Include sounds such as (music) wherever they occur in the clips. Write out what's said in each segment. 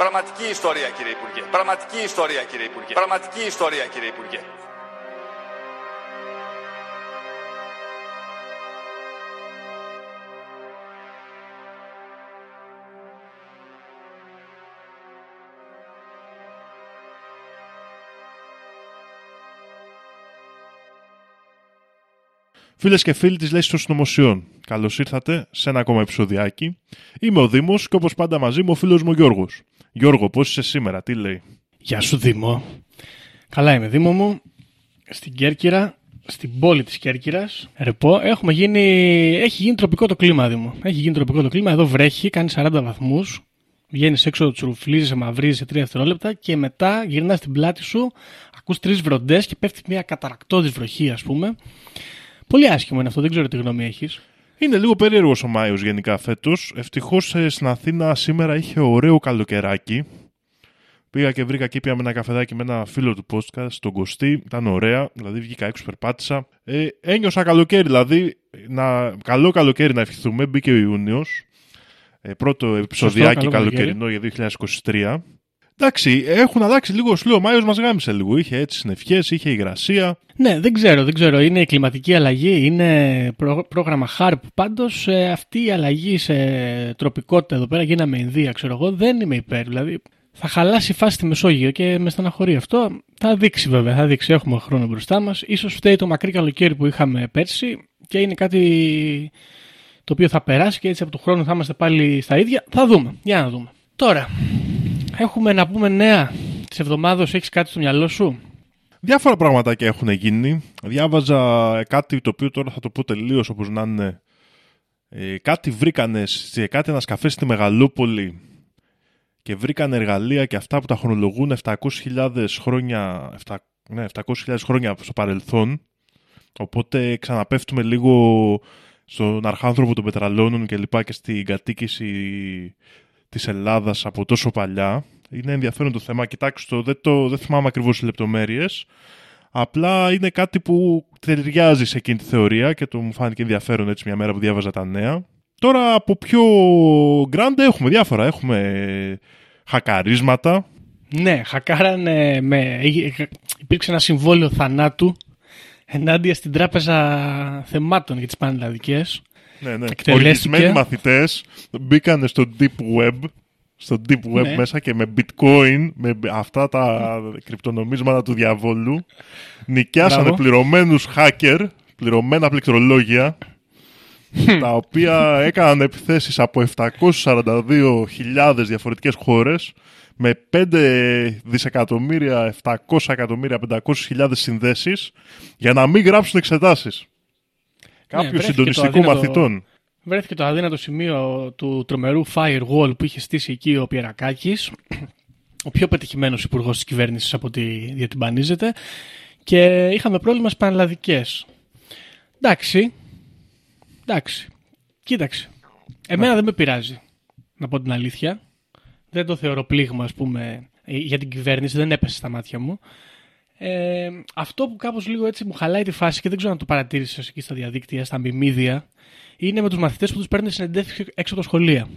Πραγματική ιστορία κύριε Υπουργέ. Πραγματική ιστορία κύριε Υπουργέ. Πραγματική ιστορία κύριε Υπουργέ. Φίλες και φίλοι της Λέση των Συνωμοσιών, καλώς ήρθατε σε ένα ακόμα επεισοδιάκι. Είμαι ο Δήμος και όπως πάντα μαζί μου ο φίλος μου Γιώργος. Γιώργο, πώς είσαι σήμερα, τι λέει; Γεια σου Δήμο. Καλά είμαι Δήμο μου. Στην Κέρκυρα, στην πόλη της Κέρκυρας, ρεπό, έχουμε γίνει, έχει γίνει τροπικό το κλίμα Δήμο. Έχει γίνει τροπικό το κλίμα, εδώ βρέχει, κάνει 40 βαθμούς. Βγαίνεις έξω, τσουρουφλίζει, μαυρίζει σε 3 δευτερόλεπτα και μετά γυρνάς στην πλάτη σου, ακούς τρεις βροντές και πέφτει μια καταρακτώδης βροχή, ας πούμε. Πολύ άσχημο είναι αυτό, δεν ξέρω τι γνώμη έχεις. Είναι λίγο περίεργος ο Μάιος γενικά φέτος. Ευτυχώς στην Αθήνα σήμερα είχε ωραίο καλοκαιράκι. Πήγα και βρήκα και πια με ένα καφεδάκι με ένα φίλο του podcast, τον Κωστή. Ήταν ωραία, δηλαδή βγήκα έξω, περπάτησα. Ε, ένιωσα καλοκαίρι, δηλαδή να, καλό καλοκαίρι να ευχηθούμε. Μπήκε ο Ιούνιος. Ε, πρώτο επεισοδιάκι καλό καλοκαιρινό για 2023. Εντάξει, έχουν αλλάξει λίγο. Σου λέω, ο Μάιος μας γάμισε λίγο. Είχε έτσι συνευχές, είχε υγρασία. Ναι, δεν ξέρω, δεν ξέρω. Είναι η κλιματική αλλαγή, είναι πρό- πρόγραμμα HARP. Πάντως αυτή η αλλαγή σε τροπικότητα εδώ πέρα, γίναμε Ινδία, ξέρω εγώ, δεν είμαι υπέρ. Δηλαδή θα χαλάσει η φάση στη Μεσόγειο και με στεναχωρεί αυτό. Θα δείξει βέβαια, θα δείξει. Έχουμε χρόνο μπροστά μας. σω φταίει το μακρύ καλοκαίρι που είχαμε πέρσι και είναι κάτι το οποίο θα περάσει και έτσι από τον χρόνο θα είμαστε πάλι στα ίδια. Θα δούμε. Για να δούμε. Τώρα, έχουμε να πούμε νέα της εβδομάδα. Έχεις κάτι στο μυαλό σου; Διάφορα πραγματάκια έχουν γίνει. Διάβαζα κάτι το οποίο τώρα θα το πω τελείως όπως να είναι. Ε, κάτι βρήκανε σε κάτι ένα καφέ στη Μεγαλούπολη και βρήκαν εργαλεία και αυτά που τα χρονολογούν 700.000 χρόνια, 7, ναι, 700.000 χρόνια στο παρελθόν. Οπότε ξαναπέφτουμε λίγο στον αρχάνθρωπο των πετραλώνων και λοιπά και στην κατοίκηση της Ελλάδας από τόσο παλιά. Είναι ενδιαφέρον το θέμα. Κοιτάξτε, το, δεν, το, δεν θυμάμαι ακριβώς τις λεπτομέρειες. Απλά είναι κάτι που ταιριάζει σε εκείνη τη θεωρία και το μου φάνηκε ενδιαφέρον έτσι μια μέρα που διάβαζα τα νέα. Τώρα από πιο grande έχουμε διάφορα. Έχουμε χακαρίσματα. Ναι, χακάρανε με... Υπήρξε ένα συμβόλαιο θανάτου ενάντια στην τράπεζα θεμάτων για τις πανελλαδικές. Ναι, ναι. Εκτελέστηκε. Οργισμένοι μαθητές μπήκαν στο deep web, στο deep web Ναι. μέσα και με bitcoin, με αυτά τα κρυπτονομίσματα του διαβόλου, νοικιάσανε Μπράβο. πληρωμένους hacker, πληρωμένα πληκτρολόγια, τα οποία έκαναν επιθέσεις από 742.000 διαφορετικές χώρες με 5 δισεκατομμύρια, 700 εκατομμύρια, 500.000 συνδέσεις για να μην γράψουν εξετάσεις. Κάποιου Ναι, βρέθηκε συντονιστικού το αδύνατο- μαθητών. Βρέθηκε το αδύνατο σημείο του τρομερού firewall που είχε στήσει εκεί ο Πιερακάκης, ο πιο πετυχημένος υπουργός της κυβέρνησης από ό,τι διατυμπανίζεται και είχαμε πρόβλημα στις πανελλαδικές. Εντάξει, εντάξει, κοίταξε. Εμένα δεν με πειράζει, να πω την αλήθεια. Δεν το θεωρώ πλήγμα, ας πούμε, ε, για την κυβέρνηση, δεν έπεσε στα μάτια μου. Ε, αυτό που κάπως λίγο έτσι μου χαλάει τη φάση και δεν ξέρω αν το παρατήρησες εκεί στα διαδίκτυα, στα μιμίδια, είναι με τους μαθητές που τους παίρνουν συνεντεύξεις έξω από τα σχολεία.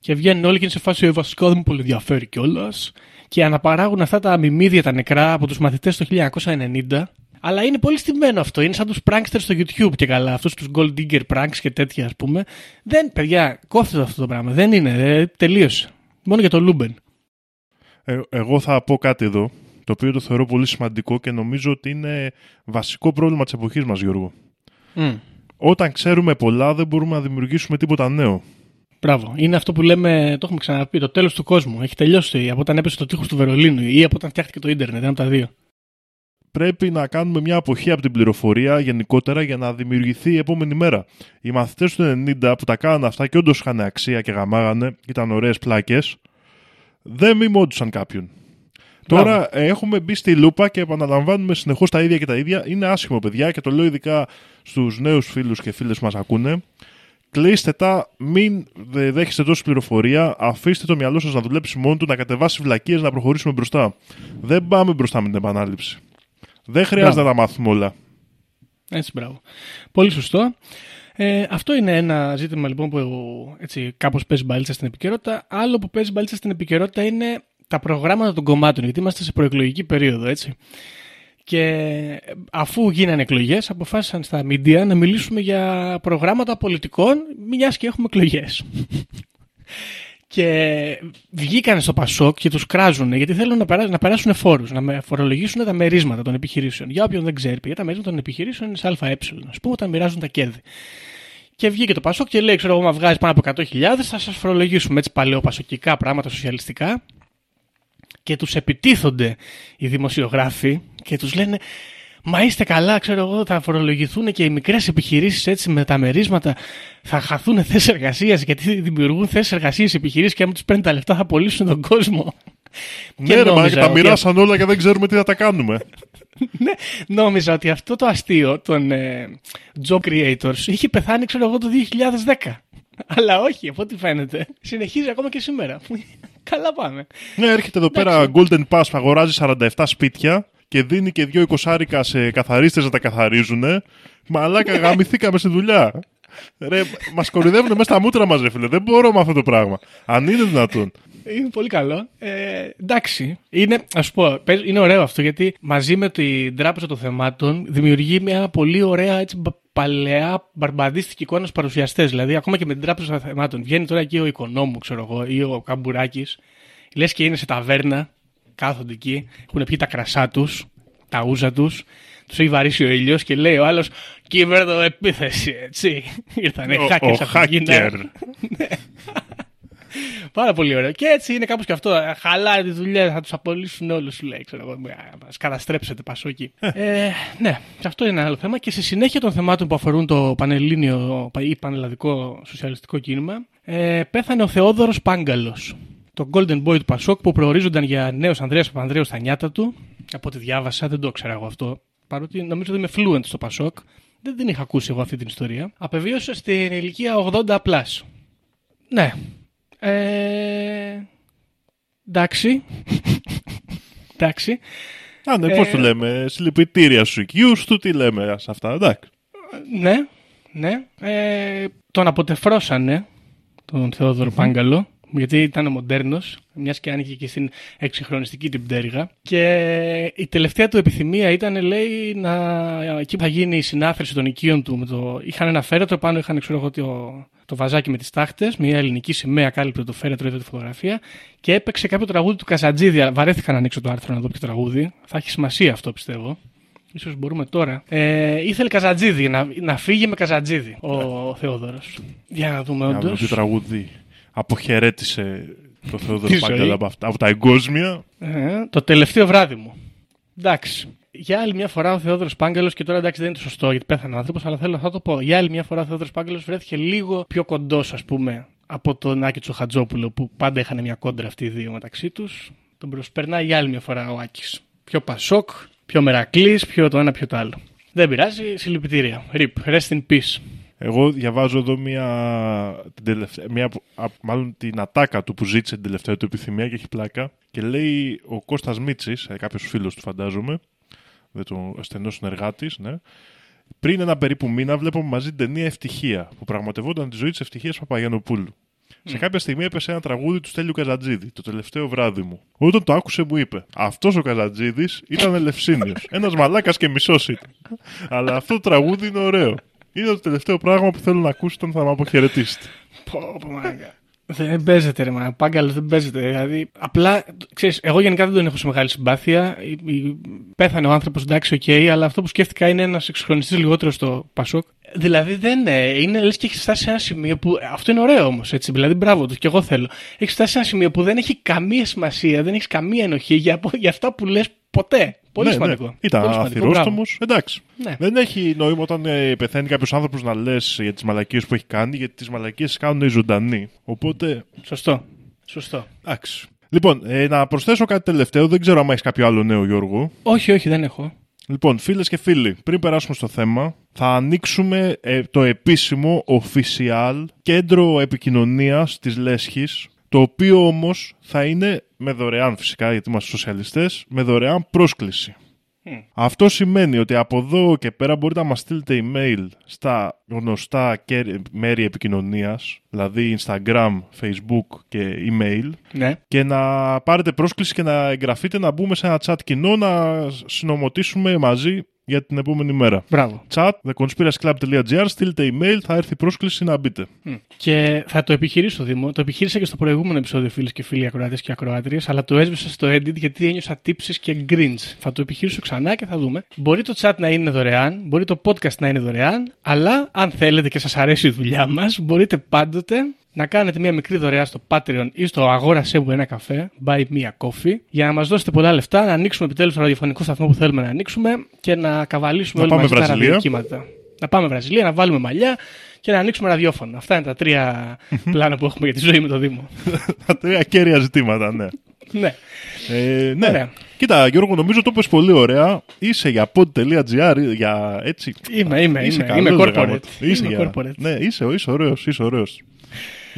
Και βγαίνουν όλοι και είναι σε φάση «Ε, βασικά δεν μου πολύ ενδιαφέρει κιόλας. Και αναπαράγουν αυτά τα μιμίδια τα νεκρά από τους μαθητές το 1990. Αλλά είναι πολύ στημένο αυτό. Είναι σαν τους pranksters στο YouTube και καλά. Αυτούς τους gold digger pranks και τέτοια, ας πούμε. Δεν, παιδιά, κόφτε αυτό το πράγμα. Δεν είναι. Ε, τελείωσε. Μόνο για το Λούμπεν. Ε, εγώ θα πω κάτι εδώ, το οποίο το θεωρώ πολύ σημαντικό και νομίζω ότι είναι βασικό πρόβλημα της εποχής μας, Γιώργο. Mm. Όταν ξέρουμε πολλά δεν μπορούμε να δημιουργήσουμε τίποτα νέο. Μπράβο. Είναι αυτό που λέμε, το έχουμε ξαναπεί, το τέλος του κόσμου. Έχει τελειώσει από όταν έπεσε το τείχος του Βερολίνου ή από όταν φτιάχτηκε το ίντερνετ. Ένα από τα δύο. Πρέπει να κάνουμε μια αποχή από την πληροφορία γενικότερα για να δημιουργηθεί η επόμενη μέρα. Οι μαθητές του 90 που τα κάνανε αυτά και όντως είχαν αξία και γαμάγανε, ήταν ωραίες πλάκες, δεν μιμόντουσαν κάποιον. Τώρα ε, έχουμε μπει στη λούπα και επαναλαμβάνουμε συνεχώς τα ίδια και τα ίδια. Είναι άσχημο, παιδιά, και το λέω ειδικά στους νέους φίλους και φίλες που μας ακούνε. Κλείστε τα, μην δε- δέχεστε τόση πληροφορία. Αφήστε το μυαλό σας να δουλέψει μόνο του, να κατεβάσει βλακίες, να προχωρήσουμε μπροστά. Δεν πάμε μπροστά με την επανάληψη. Δεν χρειάζεται Μπράβο. να τα μάθουμε όλα. Έτσι, μπράβο. Πολύ σωστό. Ε, αυτό είναι ένα ζήτημα λοιπόν που έτσι, κάπως παίζει μπαλίτσα στην επικαιρότητα. Άλλο που παίζει μπαλίτσα στην επικαιρότητα είναι τα προγράμματα των κομμάτων, γιατί είμαστε σε προεκλογική περίοδο, έτσι. Και αφού γίνανε εκλογές, αποφάσισαν στα media να μιλήσουμε για προγράμματα πολιτικών, μιας και έχουμε εκλογές. (laughs) και βγήκαν στο Πασόκ και τους κράζουν γιατί θέλουν να, περάσουν, να περάσουν φόρους, να με- φορολογήσουν τα μερίσματα των επιχειρήσεων. Για όποιον δεν ξέρει, παιδιά, τα μερίσματα των επιχειρήσεων είναι σε ΑΕ. Α πούμε, όταν μοιράζουν τα κέρδη. Και βγήκε το Πασόκ και λέει: Ξέρω εγώ, μα βγάζει πάνω από 100.000, θα σας φορολογήσουμε έτσι παλαιοπασοκικά πράγματα σοσιαλιστικά. Και τους επιτίθονται οι δημοσιογράφοι και τους λένε: Μα είστε καλά, ξέρω εγώ, θα φορολογηθούν και οι μικρές επιχειρήσεις έτσι με τα μερίσματα. Θα χαθούν θέσεις εργασίας γιατί δημιουργούν θέσεις εργασίας οι επιχειρήσεις και αν τους παίρνουν τα λεφτά θα πωλήσουν τον κόσμο. ναι, ρε, μα, νόμιζα τα ότι μοιράσαν όλα και δεν ξέρουμε τι θα τα κάνουμε. (laughs) ναι, νόμιζα ότι αυτό το αστείο των ε, job creators είχε πεθάνει, ξέρω εγώ, το 2010. Αλλά όχι, από ό,τι φαίνεται. Συνεχίζει ακόμα και σήμερα. Καλά πάμε. Ναι, έρχεται εδώ πέρα Golden Pass που αγοράζει 47 σπίτια και δίνει και δύο εικοσάρικα σε καθαρίστες να τα καθαρίζουν. Μαλάκα, γαμηθήκαμε στη δουλειά. Ρε, μας κορυδεύουν μέσα στα μούτρα μας, ρε φίλε. Δεν μπορώ με αυτό το πράγμα. Αν είναι δυνατόν. Είναι πολύ καλό. Ε, εντάξει. Είναι, ας πω, παίζ- είναι ωραίο αυτό γιατί μαζί με την Τράπεζα των Θεμάτων δημιουργεί μια πολύ ωραία έτσι, μπα- παλαιά μπαρμπαντίστικη εικόνα στους παρουσιαστές. Δηλαδή, ακόμα και με την Τράπεζα των Θεμάτων βγαίνει τώρα εκεί ο Οικονόμου, ξέρω εγώ, ή ο Καμπουράκης. Λες και είναι σε ταβέρνα, κάθονται εκεί, έχουν πιει τα κρασά τους, τα ούζα τους. Τους έχει βαρύσει ο ήλιος και λέει ο άλλος Κύβερνο επίθεση, έτσι. Ήρθανε Ο- hackers ο από την Κίνα. hacker. (laughs) Πάρα πολύ ωραίο. Και έτσι είναι κάπως και αυτό. Ε, Χαλάει τη δουλειά, θα τους απολύσουν όλους, σου λέει. Ξέρω εγώ. Α καταστρέψετε, πασόκι. (laughs) ε, ναι, και αυτό είναι ένα άλλο θέμα. Και στη συνέχεια των θεμάτων που αφορούν το πανελλήνιο ή πανελλαδικό σοσιαλιστικό κίνημα, ε, πέθανε ο Θεόδωρος Πάγκαλος. Το Golden Boy του Πασόκ που προορίζονταν για νέος Ανδρέας Παπανδρέου στα νιάτα του. Από ό,τι διάβασα, δεν το ήξερα εγώ αυτό. Παρότι νομίζω ότι είμαι fluent στο Πασόκ. Δεν την είχα ακούσει εγώ αυτή την ιστορία. Απεβίωσε στην ηλικία 80 plus. Ναι, ε... Εντάξει. (laughs) Εντάξει. Α, ναι, Ε, πώ το λέμε. Συλληπιτήρια στου οικείου του, τι λέμε σε αυτά. Εντάξει. Ναι, ναι. Ε, τον αποτεφρώσανε τον θεοδωρο Πάγκαλο γιατί ήταν ο μοντέρνος, μιας και άνοιγε και στην εξυγχρονιστική την πτέρυγα. Και η τελευταία του επιθυμία ήταν, λέει, να, εκεί που θα γίνει η συνάφερση των οικείων του. Με το, είχαν ένα φέρετρο, πάνω είχαν, ξέρω εγώ, το, το βαζάκι με τις τάχτες, μια ελληνική σημαία κάλυπτε το φέρετρο, είδε τη φωτογραφία και έπαιξε κάποιο τραγούδι του Καζατζίδη. αλλά Βαρέθηκα να ανοίξω το άρθρο να δω ποιο τραγούδι. Θα έχει σημασία αυτό, πιστεύω. Ίσως μπορούμε τώρα. Ε, ήθελε Καζατζίδη, να, να φύγει με Καζατζίδη ο Θεόδωρος. Για να δούμε Να δούμε όντως. τι τραγούδι αποχαιρέτησε το Θεόδωρο Τη Πάγκαλα ζωή. από, αυτά- από τα εγκόσμια. Ε, το τελευταίο βράδυ μου. Εντάξει. Για άλλη μια φορά ο Θεόδωρος Πάγκαλος, και τώρα εντάξει δεν είναι το σωστό γιατί πέθανε ο άνθρωπος, αλλά θέλω να θα το πω. Για άλλη μια φορά ο Θεόδωρος Πάγκαλος βρέθηκε λίγο πιο κοντός, ας πούμε, από τον Άκη Τσοχατζόπουλο που πάντα είχαν μια κόντρα αυτοί οι δύο μεταξύ τους. Τον προσπερνάει για άλλη μια φορά ο Άκης. Πιο Πασόκ, πιο Μερακλής, πιο το ένα, πιο το άλλο. Δεν πειράζει, συλληπιτήρια. Rip, rest in peace. Εγώ διαβάζω εδώ μια, την τελευταία, μια, που- α, μάλλον την ατάκα του που ζήτησε την τελευταία του επιθυμία και έχει πλάκα. Και λέει ο Κώστας Μίτσης, ε, κάποιος φίλος του φαντάζομαι, δε το στενό συνεργάτης, ναι. Πριν ένα περίπου μήνα βλέπαμε μαζί την ταινία Ευτυχία, που πραγματευόταν τη ζωή της Ευτυχίας Παπαγιανοπούλου. Σε κάποια στιγμή έπεσε ένα τραγούδι του Στέλιου Καζαντζίδη, το τελευταίο βράδυ μου. Όταν το άκουσε, μου είπε: Αυτός ο Καζαντζίδης ήταν Ελευσίνιος. Ένας μαλάκας και μισός ήταν. Αλλά αυτό το τραγούδι είναι ωραίο. Είναι το τελευταίο πράγμα που θέλω να ακούσω όταν θα με αποχαιρετήσετε. Πω, πω, μάγκα. Δεν παίζεται, ρε μα. Πάγκαλος δεν παίζεται. Δηλαδή, απλά, ξέρεις, εγώ γενικά δεν τον έχω σε μεγάλη συμπάθεια. Η- η- Πέθανε ο άνθρωπος, εντάξει, οκ, αλλά αυτό που σκέφτηκα είναι ένας εκσυγχρονιστής λιγότερο στο Πασόκ. Δηλαδή, δεν είναι. είναι λες και έχεις φτάσει σε ένα σημείο που. Αυτό είναι ωραίο όμως, έτσι. Δηλαδή, μπράβο τους, και εγώ θέλω. Έχεις φτάσει σε ένα σημείο που δεν έχει καμία σημασία, δεν έχεις καμία ενοχή για, για αυτά που λες ποτέ. Πολύ Ναι, σημαντικό. ναι. Ήταν Πολύ σημαντικό, αθυρόστομο. Εντάξει. Ναι. Δεν έχει νόημα όταν ε, πεθαίνει κάποιος άνθρωπος να λες για τις μαλακίες που έχει κάνει, γιατί τις μαλακίες κάνουν οι ζωντανοί. Οπότε, μπράβο. Σωστό. Σωστό. εντάξει. Λοιπόν, ε, να προσθέσω κάτι τελευταίο. Δεν ξέρω αν έχεις κάποιο άλλο νέο, Γιώργο. Όχι, όχι, δεν έχω. Λοιπόν, φίλες και φίλοι, πριν περάσουμε στο θέμα, θα ανοίξουμε ε, το επίσημο official κέντρο επικοινωνίας της Λέσχης, το οποίο όμως θα είναι με δωρεάν φυσικά, γιατί είμαστε σοσιαλιστές, με δωρεάν πρόσκληση. Αυτό σημαίνει ότι από εδώ και πέρα μπορείτε να μας στείλετε email στα γνωστά και- μέρη επικοινωνίας, δηλαδή Instagram, Facebook και email Ναι. και να πάρετε πρόσκληση και να εγγραφείτε να μπούμε σε ένα chat κοινό να συνομωτήσουμε μαζί για την επόμενη μέρα. Μπράβο. Chat, theconspiracyclub.gr, στείλτε email, θα έρθει η πρόσκληση να μπείτε. Και θα το επιχειρήσω, Δήμο. Το επιχείρησα και στο προηγούμενο επεισόδιο, φίλες και φίλοι ακροάτε και ακροάτριες, αλλά το έσβησα στο edit γιατί ένιωσα τύψεις και γκριντζ. Θα το επιχειρήσω ξανά και θα δούμε. Μπορεί το chat να είναι δωρεάν, μπορεί το podcast να είναι δωρεάν, αλλά αν θέλετε και σας αρέσει η δουλειά μας, μπορείτε πάντοτε να κάνετε μια μικρή δωρεά στο Patreon ή στο Αγόρασέ μου ένα καφέ, buy me a coffee, για να μας δώσετε πολλά λεφτά, να ανοίξουμε επιτέλους το ραδιοφωνικό σταθμό που θέλουμε να ανοίξουμε και να καβαλήσουμε Να όλοι πάμε μαζί τα Βραζιλία. ραδιοκύματα. Να πάμε Βραζιλία, να βάλουμε μαλλιά και να ανοίξουμε ραδιόφωνο. Αυτά είναι τα τρία (laughs) πλάνα που έχουμε για τη ζωή με το Δήμο. Τα τρία κέρια ζητήματα, ναι. ναι. Ε, ναι. Ωραία. Κοίτα, Γιώργο, νομίζω το είπες πολύ ωραία. Είσαι για pod.gr, για έτσι. Είμαι, είμαι, Είσαι είμαι. καλός, είμαι ρε corporate. γάμο. Είσαι Είμαι για- corporate. Ναι, είσαι, είσαι ωραίος, είσαι ωραίος.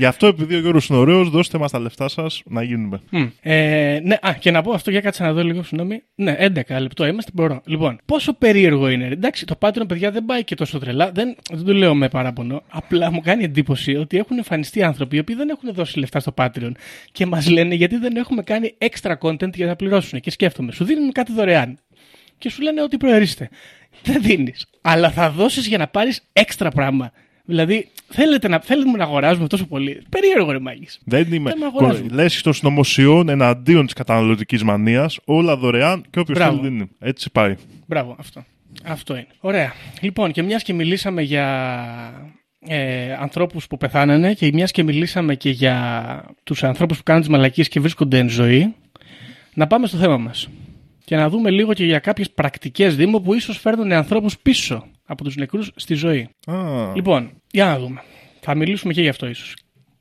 Γι' αυτό επειδή ο Γιώργος είναι ωραίος, δώστε μας τα λεφτά σας να γίνουμε. Μμ. Ε, ναι, α, και να πω αυτό για κάτσε να δω λίγο, συγγνώμη. Ναι, 11 λεπτό είμαστε, μπορώ. Λοιπόν, πόσο περίεργο είναι. ρε. Εντάξει, το Patreon, παιδιά, δεν πάει και τόσο τρελά. Δεν, δεν το λέω με παράπονο. Απλά μου κάνει εντύπωση ότι έχουν εμφανιστεί άνθρωποι οι οποίοι δεν έχουν δώσει λεφτά στο Patreon και μας λένε γιατί δεν έχουμε κάνει extra content για να πληρώσουν. Και σκέφτομαι, σου δίνουν κάτι δωρεάν. Και σου λένε ότι προερίστε. Δεν δίνεις. Αλλά θα δώσεις για να πάρεις έξτρα πράγμα. Δηλαδή, θέλετε να, θέλουμε να αγοράζουμε τόσο πολύ. Περίεργο, ρε Μάγης. Δεν είμαι. Δεν με αγοράζουν. Λέσχη των συνωμοσιών εναντίον της καταναλωτικής μανίας, όλα δωρεάν και όποιος Μπράβο. θέλει δίνει. Έτσι πάει. Μπράβο, αυτό. Αυτό είναι. Ωραία. Λοιπόν, και μιας και μιλήσαμε για ε, ανθρώπους που πεθάνανε και μιας και μιλήσαμε και για τους ανθρώπους που κάνουν τις μαλακίες και βρίσκονται εν ζωή, να πάμε στο θέμα μας. Και να δούμε λίγο και για κάποιες πρακτικές δήμο που ίσως φέρνουν ανθρώπους πίσω από τους νεκρούς στη ζωή. Α, Λοιπόν, για να δούμε. Θα μιλήσουμε και γι' αυτό ίσως.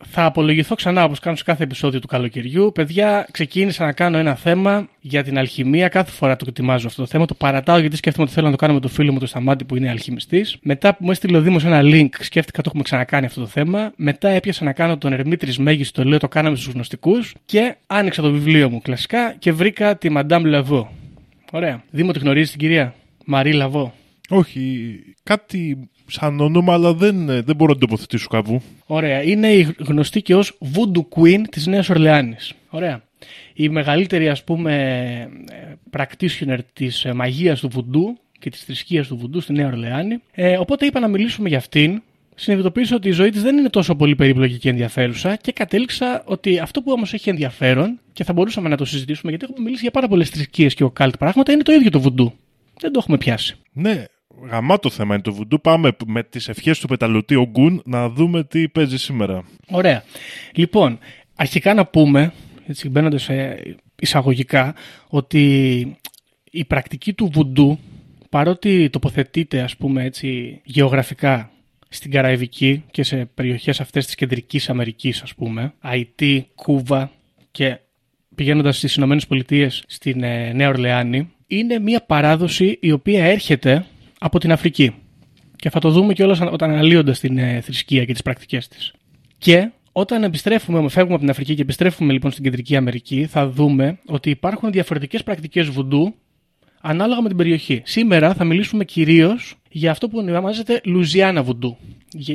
Θα απολογηθώ ξανά όπως κάνω σε κάθε επεισόδιο του καλοκαιριού. Παιδιά, ξεκίνησα να κάνω ένα θέμα για την αλχημία. Κάθε φορά το ετοιμάζω αυτό το θέμα. Το παρατάω γιατί σκέφτομαι ότι θέλω να το κάνω με τον φίλο μου τον Σταμάτη που είναι αλχημιστής. Μετά που μου έστειλε ο Δήμος ένα link, σκέφτηκα το έχουμε ξανακάνει αυτό το θέμα. Μετά έπιασα να κάνω τον Ερμήτρης Μέγιστη, το λέω το κάναμε στους γνωστικούς. Και άνοιξα το βιβλίο μου κλασικά και βρήκα τη Madame Λαβό. Ωραία. Δήμο, τη γνωρίζεις την κυρία; Μαρή Λαβό. όχι, κάτι σαν όνομα, αλλά δεν, δεν μπορώ να την τοποθετήσω κάπου. Ωραία. Είναι η γνωστή και ως Voodoo Queen της Νέας Ορλεάνης. Ωραία. Η μεγαλύτερη ας πούμε ε, practitioner της ε, μαγείας του Voodoo και της θρησκείας του Voodoo στη Νέα Ορλεάνη. Ε, οπότε είπα να μιλήσουμε για αυτήν. Συνειδητοποίησα ότι η ζωή της δεν είναι τόσο πολύ περίπλοκη και ενδιαφέρουσα και κατέληξα ότι αυτό που όμως έχει ενδιαφέρον και θα μπορούσαμε να το συζητήσουμε γιατί έχουμε μιλήσει για πάρα πολλές θρησκείες και οκάλτ πράγματα είναι το ίδιο το Voodoo. Δεν το έχουμε πιάσει. Ναι, γαμάτο θέμα είναι το βουντού. Πάμε με τις ευχές του πεταλωτή ο Γκουν να δούμε τι παίζει σήμερα. Ωραία. Λοιπόν, αρχικά να πούμε, έτσι μπαίνοντας σε εισαγωγικά, ότι η πρακτική του βουντού, παρότι τοποθετείται ας πούμε έτσι γεωγραφικά στην Καραϊβική και σε περιοχές αυτές της κεντρικής Αμερικής ας πούμε, Αϊτή, Κούβα και πηγαίνοντας στις Ηνωμένες Πολιτείες στην ε, Νέα Ορλεάνη, είναι μια παράδοση η οποία έρχεται από την Αφρική. Και θα το δούμε και όλα όταν αναλύοντα την ε, θρησκεία και τις πρακτικές της. Και όταν επιστρέφουμε, φεύγουμε από την Αφρική και επιστρέφουμε λοιπόν στην Κεντρική Αμερική, θα δούμε ότι υπάρχουν διαφορετικές πρακτικές βουντού ανάλογα με την περιοχή. Σήμερα θα μιλήσουμε κυρίως για αυτό που ονομάζεται Λουζιάννα Βουντού.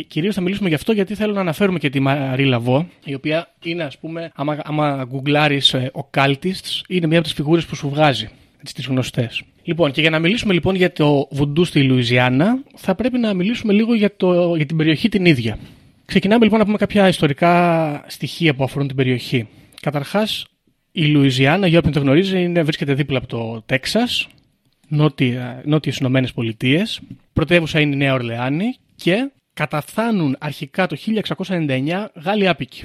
Κυρίως θα μιλήσουμε γι' αυτό γιατί θέλω να αναφέρουμε και τη Μαρή Λαβό, η οποία είναι, ας πούμε, άμα, άμα γκουγκλάρεις ο Cultists, είναι μία από τις φιγούρες που σου βγάζει τις γνωστές. Λοιπόν, και για να μιλήσουμε λοιπόν για το βουντού στη Λουιζιάννα, θα πρέπει να μιλήσουμε λίγο για, το, για την περιοχή την ίδια. Ξεκινάμε λοιπόν να πούμε κάποια ιστορικά στοιχεία που αφορούν την περιοχή. Καταρχάς, η Λουιζιάννα, για όποιον το γνωρίζει, είναι, βρίσκεται δίπλα από το Τέξας, νότια, νότιες Ηνωμένες Πολιτείες. Πρωτεύουσα είναι η Νέα Ορλεάνη και καταφθάνουν αρχικά το 1699 Γάλλοι άπικοι.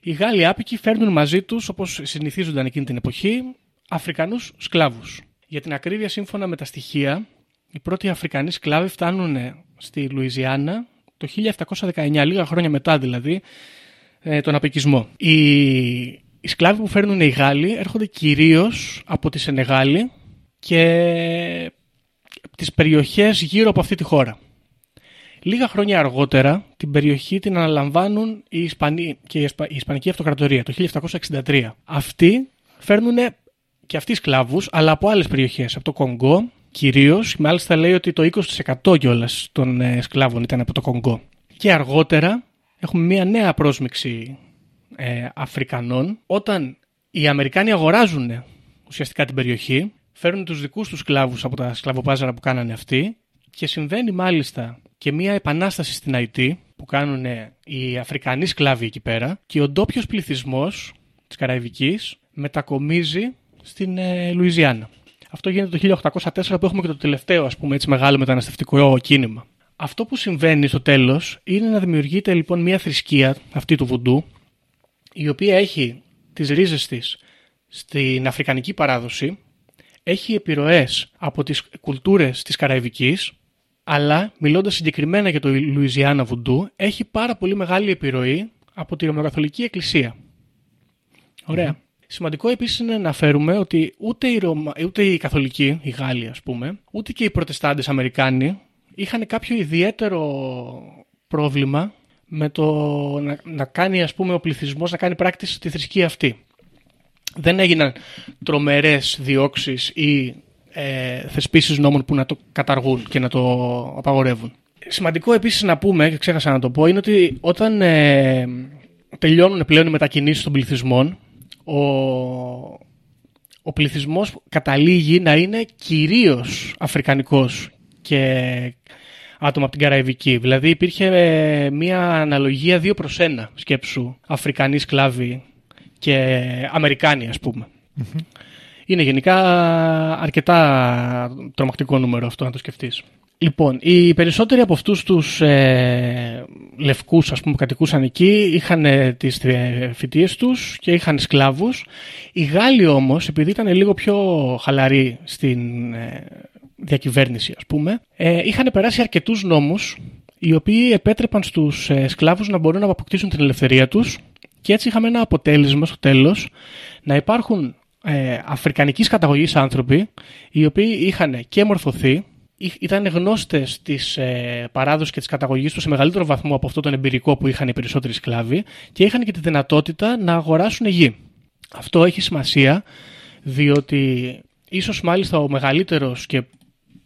Οι Γάλλοι άπικοι φέρνουν μαζί τους, όπως συνηθίζονταν εκείνη την εποχή, Αφρικανούς σκλάβους. Για την ακρίβεια, σύμφωνα με τα στοιχεία, οι πρώτοι Αφρικανοί σκλάβοι φτάνουν στη Λουιζιάννα το 1719, λίγα χρόνια μετά δηλαδή, ε, τον απικισμό. Οι, οι σκλάβοι που φέρνουν οι Γάλλοι έρχονται κυρίως από τη Σενεγάλη και τις περιοχές γύρω από αυτή τη χώρα. Λίγα χρόνια αργότερα την περιοχή την αναλαμβάνουν οι Ισπανοί και η Ισπανική Αυτοκρατορία το 1763. Αυτοί φέρνουν και αυτοί σκλάβους, αλλά από άλλες περιοχές, από το Κονγκό κυρίως, μάλιστα λέει ότι το 20% κιόλας των ε, σκλάβων ήταν από το Κονγκό. Και αργότερα έχουμε μια νέα πρόσμιξη ε, Αφρικανών, όταν οι Αμερικάνοι αγοράζουν ουσιαστικά την περιοχή, φέρνουν τους δικούς τους σκλάβους από τα σκλαβοπάζαρα που κάνανε αυτοί και συμβαίνει μάλιστα και μια επανάσταση στην Αϊτή που κάνουν οι Αφρικανοί σκλάβοι εκεί πέρα και ο ντόπιος πληθυσμός της Καραϊβικής μετακομίζει στην ε, Λουιζιάννα. Αυτό γίνεται το 1804 που έχουμε και το τελευταίο ας πούμε, έτσι, μεγάλο μεταναστευτικό κίνημα. Αυτό που συμβαίνει στο τέλος είναι να δημιουργείται λοιπόν μια θρησκεία αυτή του Βουντού η οποία έχει τις ρίζες της στην αφρικανική παράδοση έχει επιρροές από τις κουλτούρες της Καραϊβικής αλλά μιλώντας συγκεκριμένα για το Λουιζιάννα Βουντού έχει πάρα πολύ μεγάλη επιρροή από τη Ρωμαιοκαθολική Εκκλησία. Σημαντικό επίσης είναι να αναφέρουμε ότι ούτε οι, Ρωμα... ούτε οι Καθολικοί, οι Γάλλοι ας πούμε, ούτε και οι Προτεστάντες Αμερικάνοι είχαν κάποιο ιδιαίτερο πρόβλημα με το να, να κάνει ας πούμε ο πληθυσμός να κάνει πράκτηση τη θρησκεία αυτή. Δεν έγιναν τρομερές διώξεις ή ε, θεσπίσεις νόμων που να το καταργούν και να το απαγορεύουν. Σημαντικό επίσης να πούμε, και ξέχασα να το πω, είναι ότι όταν ε, τελειώνουν πλέον οι μετακινήσεις των πληθυσμών, ο, ο πληθυσμός καταλήγει να είναι κυρίως αφρικανικός και άτομα από την Καραϊβική. Δηλαδή υπήρχε ε, μια αναλογία 2 προς 1 σκέψου Αφρικανοί σκλάβοι και Αμερικάνοι ας πουμε Είναι γενικά αρκετά τρομακτικό νούμερο αυτό να το σκεφτείς. Λοιπόν, οι περισσότεροι από αυτούς τους ε, λευκούς ας πούμε, που κατοικούσαν εκεί είχαν ε, τις φοιτίες τους και είχαν σκλάβους. Οι Γάλλοι όμως, επειδή ήταν λίγο πιο χαλαροί στην ε, διακυβέρνηση ας πούμε, ε, είχαν περάσει αρκετούς νόμους οι οποίοι επέτρεπαν στους ε, σκλάβους να μπορούν να αποκτήσουν την ελευθερία τους και έτσι είχαμε ένα αποτέλεσμα στο τέλος να υπάρχουν ε, αφρικανικής καταγωγής άνθρωποι οι οποίοι είχαν και μορφωθεί ήταν γνώστες της ε, παράδοσης και της καταγωγής τους σε μεγαλύτερο βαθμό από αυτό τον εμπειρικό που είχαν οι περισσότεροι σκλάβοι και είχαν και τη δυνατότητα να αγοράσουν γη. Αυτό έχει σημασία διότι ίσως μάλιστα ο μεγαλύτερος και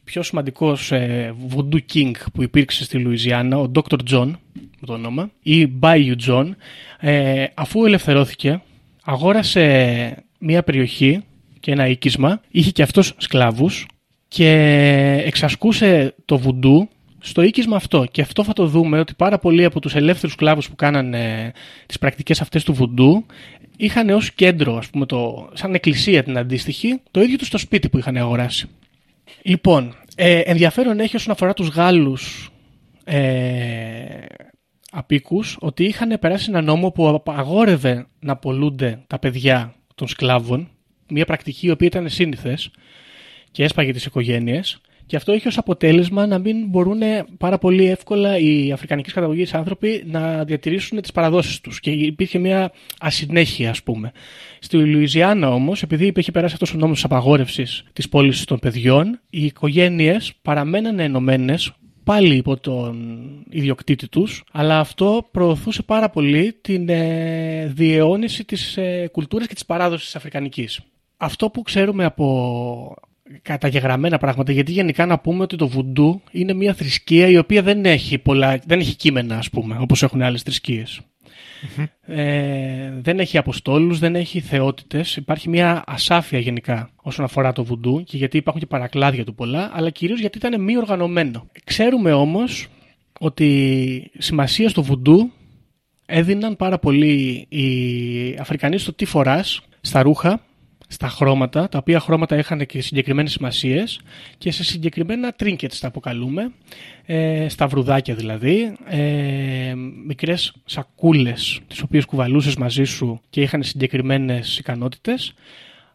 πιο σημαντικός ε, Voodoo King που υπήρξε στη Λουιζιάννα, ο Dr. John με το όνομα, ή Bayou John, ε, αφού ελευθερώθηκε, αγόρασε μια περιοχή και ένα οίκισμα, είχε και αυτός σκλάβους και εξασκούσε το βουντού στο οίκισμα αυτό. Και αυτό θα το δούμε ότι πάρα πολλοί από τους ελεύθερους κλάβους που κάνανε τις πρακτικές αυτές του βουντού είχαν ως κέντρο, ας πούμε, το, σαν εκκλησία την αντίστοιχη, το ίδιο τους στο σπίτι που είχαν αγοράσει. Λοιπόν, ε, ενδιαφέρον έχει όσον αφορά τους Γάλλους ε, απίκους ότι είχαν περάσει ένα νόμο που απαγόρευε να πολλούνται τα παιδιά των σκλάβων, μια πρακτική η οποία ήταν σύνηθες, και έσπαγε τις οικογένειες και αυτό έχει ως αποτέλεσμα να μην μπορούν πάρα πολύ εύκολα οι αφρικανικές καταγωγές άνθρωποι να διατηρήσουν τις παραδόσεις τους και υπήρχε μια ασυνέχεια ας πούμε. Στη Λουιζιάννα όμως, επειδή υπήρχε περάσει αυτός ο νόμος της απαγόρευσης της πώλησης των παιδιών, οι οικογένειες παραμένανε ενωμένες πάλι υπό τον ιδιοκτήτη τους, αλλά αυτό προωθούσε πάρα πολύ την ε, διαιώνιση της ε, κουλτούρας και της παράδοσης της Αφρικανικής. Αυτό που ξέρουμε από καταγεγραμμένα πράγματα, γιατί γενικά να πούμε ότι το βουντού είναι μια θρησκεία η οποία δεν έχει, πολλά, δεν έχει κείμενα, ας πούμε, όπως έχουν άλλες θρησκείες. Ε, δεν έχει αποστόλους, δεν έχει θεότητες. Υπάρχει μια ασάφεια γενικά όσον αφορά το βουντού και γιατί υπάρχουν και παρακλάδια του πολλά, αλλά κυρίως γιατί ήταν μη οργανωμένο. Ξέρουμε όμως ότι σημασία στο βουντού έδιναν πάρα πολύ οι Αφρικανοί στο τι φοράς, στα ρούχα, στα χρώματα, τα οποία χρώματα είχαν και συγκεκριμένες σημασίες και σε συγκεκριμένα trinkets τα αποκαλούμε, ε, στα βρουδάκια δηλαδή, ε, μικρές σακούλες τις οποίες κουβαλούσες μαζί σου και είχαν συγκεκριμένες ικανότητες,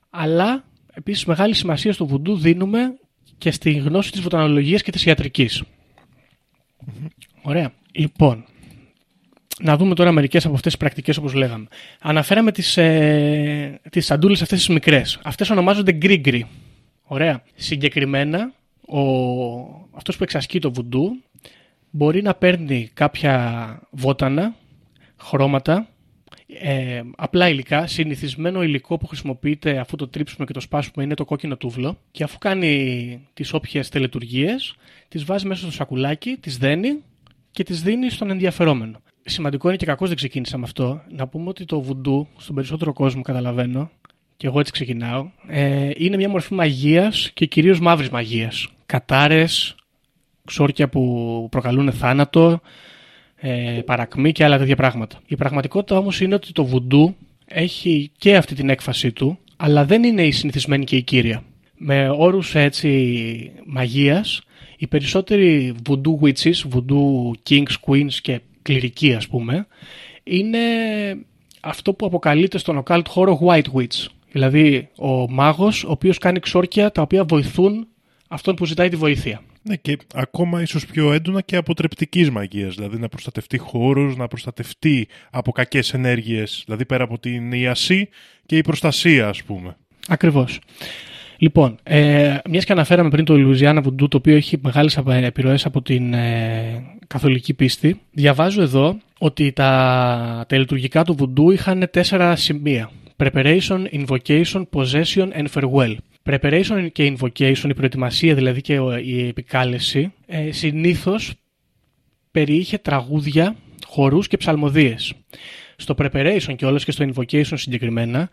αλλά επίσης μεγάλη σημασία στο βουντού δίνουμε και στη γνώση της βοτανολογίας και της ιατρικης Ωραία. Λοιπόν, να δούμε τώρα μερικές από αυτές τις πρακτικές όπως λέγαμε. Αναφέραμε τις, ε, τις σαντούλες αυτές τις μικρές. Αυτές ονομάζονται γκρίγκρι. Ωραία. Συγκεκριμένα, ο, αυτός που εξασκεί το βουντού μπορεί να παίρνει κάποια βότανα, χρώματα, ε, απλά υλικά, συνηθισμένο υλικό που χρησιμοποιείται αφού το τρίψουμε και το σπάσουμε είναι το κόκκινο τούβλο και αφού κάνει τις όποιες τελετουργίες, τις βάζει μέσα στο σακουλάκι, τις δένει και τις δίνει στον ενδιαφερόμενο σημαντικό είναι και κακώ δεν ξεκίνησα με αυτό. Να πούμε ότι το βουντού, στον περισσότερο κόσμο καταλαβαίνω, και εγώ έτσι ξεκινάω, ε, είναι μια μορφή μαγείας και κυρίως μαύρης μαγείας. Κατάρες, ξόρκια που προκαλούν θάνατο, ε, παρακμή και άλλα τέτοια πράγματα. Η πραγματικότητα όμως είναι ότι το βουντού έχει και αυτή την έκφασή του, αλλά δεν είναι η συνηθισμένη και η κύρια. Με όρους έτσι μαγείας, οι περισσότεροι voodoo witches, voodoo kings, queens και κληρική ας πούμε, είναι αυτό που αποκαλείται στον occult χώρο White Witch. Δηλαδή ο μάγος ο οποίος κάνει ξόρκια τα οποία βοηθούν αυτόν που ζητάει τη βοήθεια. Ναι, και ακόμα ίσως πιο έντονα και αποτρεπτικής μαγείας, δηλαδή να προστατευτεί χώρους, να προστατευτεί από κακές ενέργειες, δηλαδή πέρα από την ιασή και η προστασία ας πούμε. Ακριβώς. Λοιπόν, ε, μιας και αναφέραμε πριν το Λουιζιάννα Βουντού, το οποίο έχει μεγάλες επιρροές από την ε, καθολική πίστη, διαβάζω εδώ ότι τα, τα λειτουργικά του Βουντού είχαν τέσσερα σημεία. Preparation, Invocation, Possession and Farewell. Preparation και Invocation, η προετοιμασία δηλαδή και η επικάλεση, ε, συνήθως περιείχε τραγούδια, χορούς και ψαλμοδίες. Στο Preparation και όλες και στο Invocation συγκεκριμένα,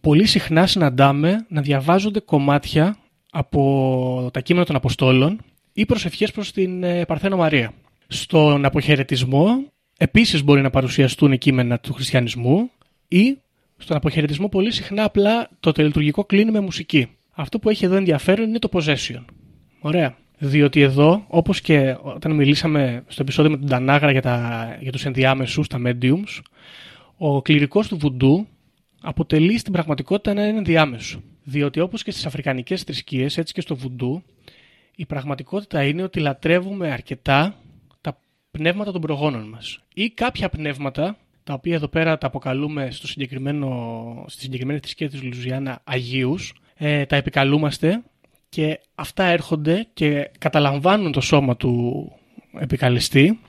πολύ συχνά συναντάμε να διαβάζονται κομμάτια από τα κείμενα των Αποστόλων ή προσευχές προς την ε, Παρθένο Μαρία. Στον αποχαιρετισμό επίσης μπορεί να παρουσιαστούν κείμενα του χριστιανισμού ή στον αποχαιρετισμό πολύ συχνά απλά το τελειτουργικό κλείνει με μουσική. Αυτό που έχει εδώ ενδιαφέρον είναι το possession. Ωραία. Διότι εδώ, όπως και όταν μιλήσαμε στο επεισόδιο με τον Τανάγρα για, τα, για τους ενδιάμεσους, τα mediums, ο κληρικός του βουντού αποτελεί στην πραγματικότητα ένα ενδιάμεσο. Διότι όπως και στις αφρικανικές θρησκείες, έτσι και στο βουντού, η πραγματικότητα είναι ότι λατρεύουμε αρκετά τα πνεύματα των προγόνων μας. Ή κάποια πνεύματα, τα οποία εδώ πέρα τα αποκαλούμε στο συγκεκριμένο, στη συγκεκριμένη θρησκεία της Λουζιάννα Αγίους, ε, τα επικαλούμαστε και αυτά έρχονται και καταλαμβάνουν το σώμα του επικαλεστή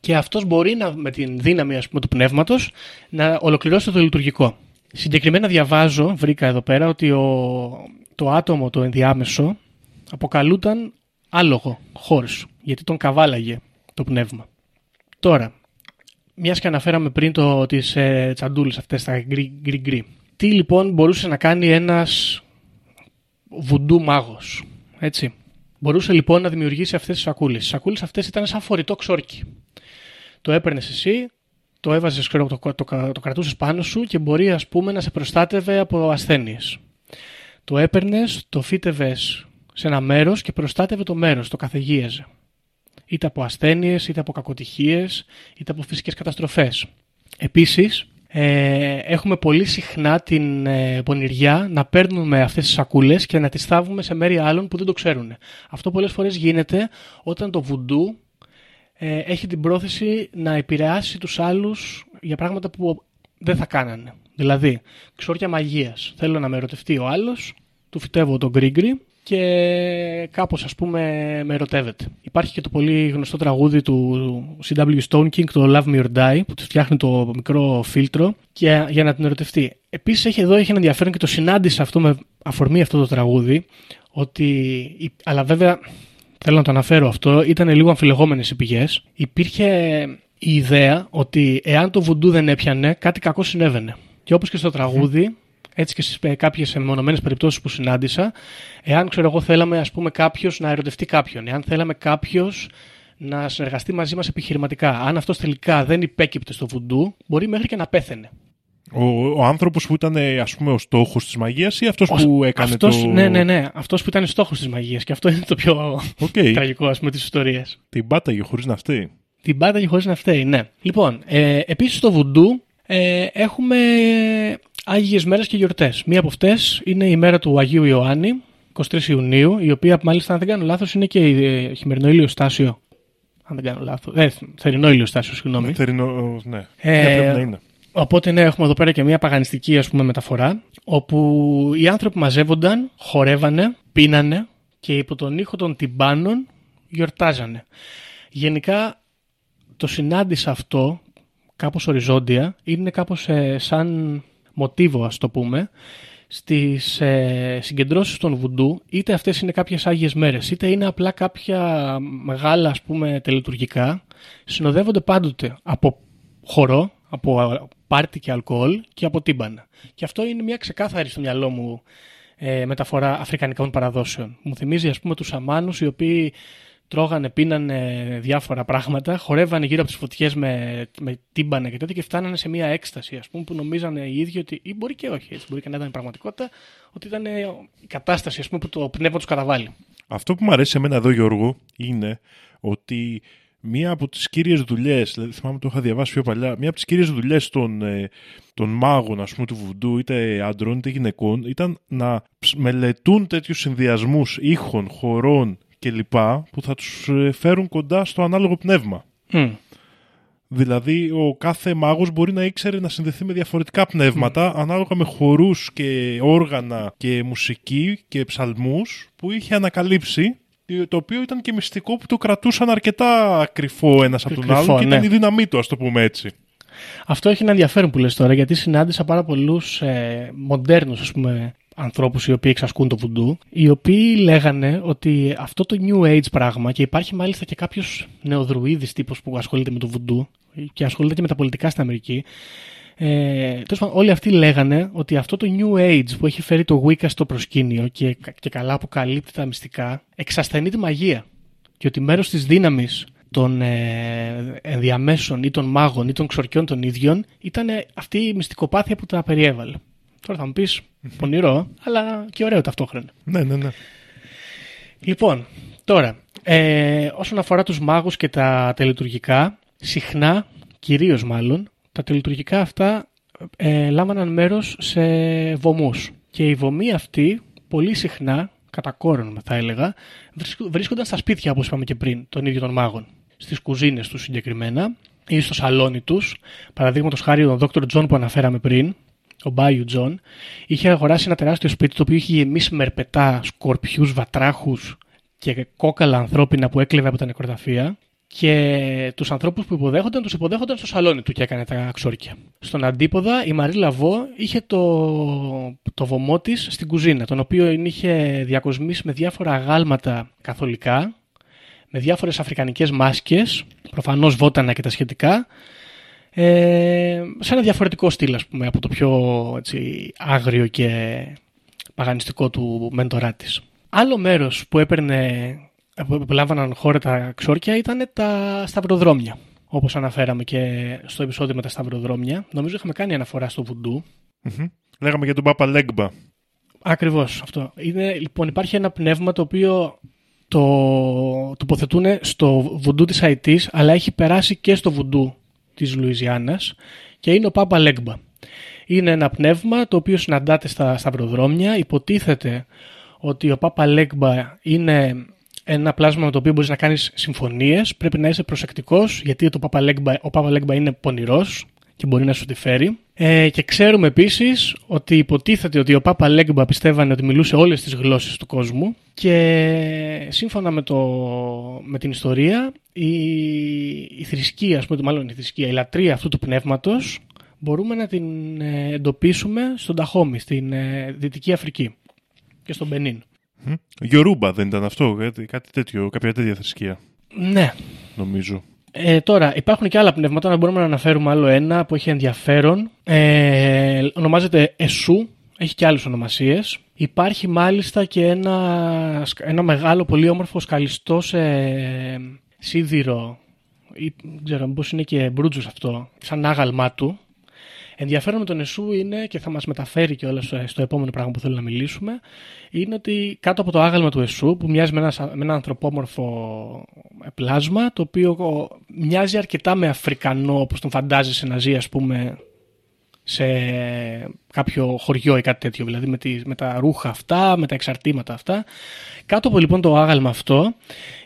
και αυτός μπορεί να, με την δύναμη ας πούμε, του πνεύματος να ολοκληρώσει το λειτουργικό. Συγκεκριμένα διαβάζω, βρήκα εδώ πέρα, ότι ο, το άτομο, το ενδιάμεσο, αποκαλούταν άλογο, horse, γιατί τον καβάλαγε το πνεύμα. Τώρα, μιας και αναφέραμε πριν το, τις ε, τσαντούλες αυτές, τα γκρι Τι λοιπόν μπορούσε να κάνει ένας βουντού μάγος, έτσι; Μπορούσε λοιπόν να δημιουργήσει αυτές τις σακούλες. Οι σακούλες αυτές ήταν σαν φορητό ξόρκι. Το έπαιρνες εσύ, το έβαζες, το, το, το, το κρατούσες πάνω σου και μπορεί ας πούμε να σε προστάτευε από ασθένειες. Το έπαιρνες, το φύτευες σε ένα μέρος και προστάτευε το μέρος, το καθεγίαζε. Είτε από ασθένειες, είτε από κακοτυχίες, είτε από φυσικές καταστροφές. Επίσης, ε, έχουμε πολύ συχνά την ε, πονηριά να παίρνουμε αυτές τις σακούλες και να τις θάβουμε σε μέρη άλλων που δεν το ξέρουν. Αυτό πολλές φορές γίνεται όταν το βουντού ε, έχει την πρόθεση να επηρεάσει τους άλλους για πράγματα που δεν θα κάνανε. Δηλαδή, ξόρια μαγείας. Θέλω να με ερωτευτεί ο άλλος, του φυτεύω τον γκρίγκρι και κάπως ας πούμε με ερωτεύεται. Υπάρχει και το πολύ γνωστό τραγούδι του CW Stone King, το Love Me or Die, που του φτιάχνει το μικρό φίλτρο και, για να την ερωτευτεί. Επίσης έχει εδώ έχει ένα ενδιαφέρον και το συνάντησα αυτό με αφορμή αυτό το τραγούδι, ότι, αλλά βέβαια θέλω να το αναφέρω αυτό, ήταν λίγο αμφιλεγόμενες οι πηγές. Υπήρχε η ιδέα ότι εάν το βουντού δεν έπιανε, κάτι κακό συνέβαινε. Και όπως και στο τραγούδι, έτσι και στις κάποιες μεμονωμένε περιπτώσεις που συνάντησα, εάν ξέρω εγώ θέλαμε ας πούμε κάποιος να ερωτευτεί κάποιον, εάν θέλαμε κάποιος να συνεργαστεί μαζί μας επιχειρηματικά, αν αυτός τελικά δεν υπέκυπτε στο βουντού, μπορεί μέχρι και να πέθαινε. Ο, ο άνθρωπος που ήταν ας πούμε ο στόχος της μαγείας ή αυτός που έκανε αυτός, το. Ναι, ναι, ναι. Αυτός που ήταν στόχος της μαγείας. Και αυτό είναι το πιο Okay. (laughs) τραγικό, ας πούμε, της ιστορίας. Την πάταγε χωρίς να φταίει. Την πάταγε χωρίς να φταίει, ναι. Λοιπόν, ε, επίσης στο βουντού ε, έχουμε Άγιες μέρες και γιορτές. Μία από αυτές είναι η μέρα του Αγίου Ιωάννη, 23 Ιουνίου, η οποία μάλιστα αν δεν κάνω λάθος είναι και η χειμερινό ηλιοστάσιο. Αν δεν κάνω λάθος. Ε, θερινό ηλιοστάσιο, συγγνώμη. Θερινό, ναι. Ε, ναι, πρέπει να είναι. Οπότε ναι, έχουμε εδώ πέρα και μια παγανιστική ας πούμε μεταφορά, όπου οι άνθρωποι μαζεύονταν, χορεύανε, πίνανε και υπό τον ήχο των τυμπάνων γιορτάζανε. Γενικά το συνάντησα αυτό κάπως οριζόντια, είναι κάπως ε, σαν μοτίβο ας το πούμε, στις ε, συγκεντρώσεις των βουντού, είτε αυτές είναι κάποιες Άγιες μέρες, είτε είναι απλά κάποια μεγάλα ας πούμε τελετουργικά, συνοδεύονται πάντοτε από χορό, από πάρτι και αλκοόλ και από τύμπανα. Και αυτό είναι μια ξεκάθαρη στο μυαλό μου ε, μεταφορά αφρικανικών παραδόσεων. Μου θυμίζει ας πούμε τους αμάνους οι οποίοι τρώγανε, πίνανε διάφορα πράγματα, χορεύανε γύρω από τις φωτιές με, με τύμπανε και τέτοια και φτάνανε σε μια έκσταση, ας πούμε, που νομίζανε οι ίδιοι ότι. ή μπορεί και όχι, έτσι, μπορεί και να ήταν η πραγματικότητα, ότι ήταν η κατάσταση ας πούμε, που το πνεύμα τους καταβάλει. Αυτό που μου αρέσει εμένα εδώ, Γιώργο, είναι ότι μία από τις κύριες δουλειές, δηλαδή θυμάμαι το είχα διαβάσει πιο παλιά, μία από τις κύριες δουλειές των, ε, των μάγων, ας πούμε, του βουντού, είτε αντρών είτε γυναικών, ήταν να μελετούν τέτοιους συνδυασμούς ήχων, χορών κλπ. που θα τους ε, φέρουν κοντά στο ανάλογο πνεύμα. Mm. Δηλαδή ο κάθε μάγος μπορεί να ήξερε να συνδεθεί με διαφορετικά πνεύματα ανάλογα με χορούς και όργανα και μουσική και ψαλμούς που είχε ανακαλύψει το οποίο ήταν και μυστικό που το κρατούσαν αρκετά κρυφό ένας από τον Κρυφό, άλλον και ήταν ναι. η δύναμή του, ας το πούμε έτσι. Αυτό έχει ένα ενδιαφέρον που λες τώρα, γιατί συνάντησα πάρα πολλούς ε, μοντέρνους, ας πούμε, ανθρώπους οι οποίοι εξασκούν το βουντού, οι οποίοι λέγανε ότι αυτό το New Age πράγμα, και υπάρχει μάλιστα και κάποιος νεοδρουίδης τύπος που ασχολείται με το βουντού και ασχολείται και με τα πολιτικά στην Αμερική, ε, τέλος πάντων, όλοι αυτοί λέγανε ότι αυτό το New Age που έχει φέρει το Wicca στο προσκήνιο και, και καλά αποκαλύπτει τα μυστικά, εξασθενεί τη μαγεία. Και ότι μέρος της δύναμης των ε, ενδιαμέσων ή των μάγων ή των ξορκιών των ίδιων ήταν αυτή η μυστικοπάθεια που τα περιέβαλε. Τώρα θα μου πεις πονηρό, αλλά και ωραίο ταυτόχρονα. Ναι, ναι, ναι. Λοιπόν, τώρα, ε, όσον αφορά τους μάγους και τα τελετουργικά, συχνά, κυρίως μάλλον, τα τελετουργικά αυτά ε, λάμβαναν μέρος σε βωμούς. Και οι βωμοί αυτοί, πολύ συχνά, κατά κόρον θα έλεγα, βρίσκο- βρίσκονταν στα σπίτια, όπως είπαμε και πριν, των ίδιων των μάγων. Στις κουζίνες τους συγκεκριμένα, ή στο σαλόνι τους. Παραδείγματος χάρη ο Dr. John που αναφέραμε πριν, ο Bayou John, είχε αγοράσει ένα τεράστιο σπίτι το οποίο είχε γεμίσει με ερπετά, σκορπιούς, βατράχους και κόκαλα ανθρώπινα που έκλεβε από τα νεκροταφεία και τους ανθρώπους που υποδέχονταν τους υποδέχονταν στο σαλόνι του και έκανε τα ξόρκια. Στον αντίποδα η Μαρή Λαβό είχε το, το βωμό της στην κουζίνα, τον οποίο είχε διακοσμήσει με διάφορα αγάλματα καθολικά, με διάφορες αφρικανικές μάσκες, προφανώς βότανα και τα σχετικά, ε, σε ένα διαφορετικό στυλ, ας πούμε, από το πιο έτσι, άγριο και παγανιστικό του μέντορά της. Άλλο μέρος που έπαιρνε, που που λάμβαναν χώρα τα ξόρκια ήταν τα σταυροδρόμια. Όπως αναφέραμε και στο επεισόδιο με τα σταυροδρόμια. Νομίζω είχαμε κάνει αναφορά στο βουντού. Μμμ. Λέγαμε για τον Πάπα Λέγκμπα. Ακριβώς αυτό. Είναι, λοιπόν, υπάρχει ένα πνεύμα το οποίο το τοποθετούν στο βουντού της Αϊτής, αλλά έχει περάσει και στο βουντού της Λουιζιάννας και είναι ο Πάπα Λέγκμπα. Είναι ένα πνεύμα το οποίο συναντάται στα σταυροδρόμια. Υποτίθεται ότι ο Πάπα Λέγκμπα είναι ένα πλάσμα με το οποίο μπορείς να κάνεις συμφωνίες. Πρέπει να είσαι προσεκτικός γιατί το Πάπα Λέγκμπα, ο Πάπα Λέγκμπα είναι πονηρός και μπορεί να σου τη φέρει. Ε, και ξέρουμε επίσης ότι υποτίθεται ότι ο Πάπα Λέγκμπα πιστεύανε ότι μιλούσε όλες τις γλώσσες του κόσμου και σύμφωνα με, το, με την ιστορία η, η θρησκεία, ας πούμε, μάλλον η θρησκεία, η λατρεία αυτού του πνεύματος μπορούμε να την ε, εντοπίσουμε στον Ταχόμι, στην ε, Δυτική Αφρική και στον Μπενίν. Μμ. Γιορούμπα δεν ήταν αυτό, κάτι, κάτι τέτοιο, κάποια τέτοια θρησκεία, Ναι, νομίζω. Ε, τώρα, υπάρχουν και άλλα πνεύματα, να μπορούμε να αναφέρουμε άλλο ένα που έχει ενδιαφέρον. Ε, ονομάζεται Εσού, έχει και άλλες ονομασίες. Υπάρχει μάλιστα και ένα, σκα- ένα μεγάλο, πολύ όμορφο σκαλιστό σε σίδηρο, ή δεν ξέρω πώς είναι και μπρούτζος αυτό, σαν άγαλμά του. Ενδιαφέρον με τον Εσού είναι, και θα μας μεταφέρει και όλα στο, στο επόμενο πράγμα που θέλω να μιλήσουμε, είναι ότι κάτω από το άγαλμα του Εσού, που μοιάζει με ένα, σα- με ένα ανθρωπόμορφο πλάσμα, το οποίο ο, μοιάζει αρκετά με Αφρικανό, όπως τον φαντάζεσαι να ζει, ας πούμε, σε κάποιο χωριό ή κάτι τέτοιο, δηλαδή με, τις, με τα ρούχα αυτά, με τα εξαρτήματα αυτά. Κάτω από λοιπόν το άγαλμα αυτό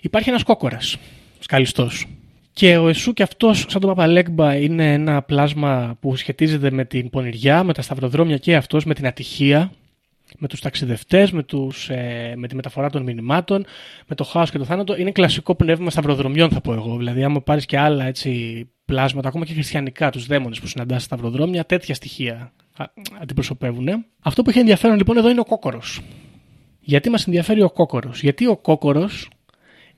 υπάρχει ένας κόκορας, σκαλιστός. Και ο Εσού και αυτός, σαν τον Παπαλέγκμπα, είναι ένα πλάσμα που σχετίζεται με την πονηριά, με τα σταυροδρόμια και αυτός, με την ατυχία, με τους ταξιδευτές, με, τους, ε, με τη μεταφορά των μηνυμάτων, με το χάος και το θάνατο. Είναι κλασικό πνεύμα σταυροδρομιών θα πω εγώ. Δηλαδή άμα πάρεις και άλλα έτσι, πλάσματα, ακόμα και χριστιανικά, τους δαίμονες που συναντάς στα σταυροδρόμια, τέτοια στοιχεία α, αντιπροσωπεύουν. Αυτό που έχει ενδιαφέρον λοιπόν εδώ είναι ο κόκορος. Γιατί μας ενδιαφέρει ο κόκορος; Γιατί ο κόκορος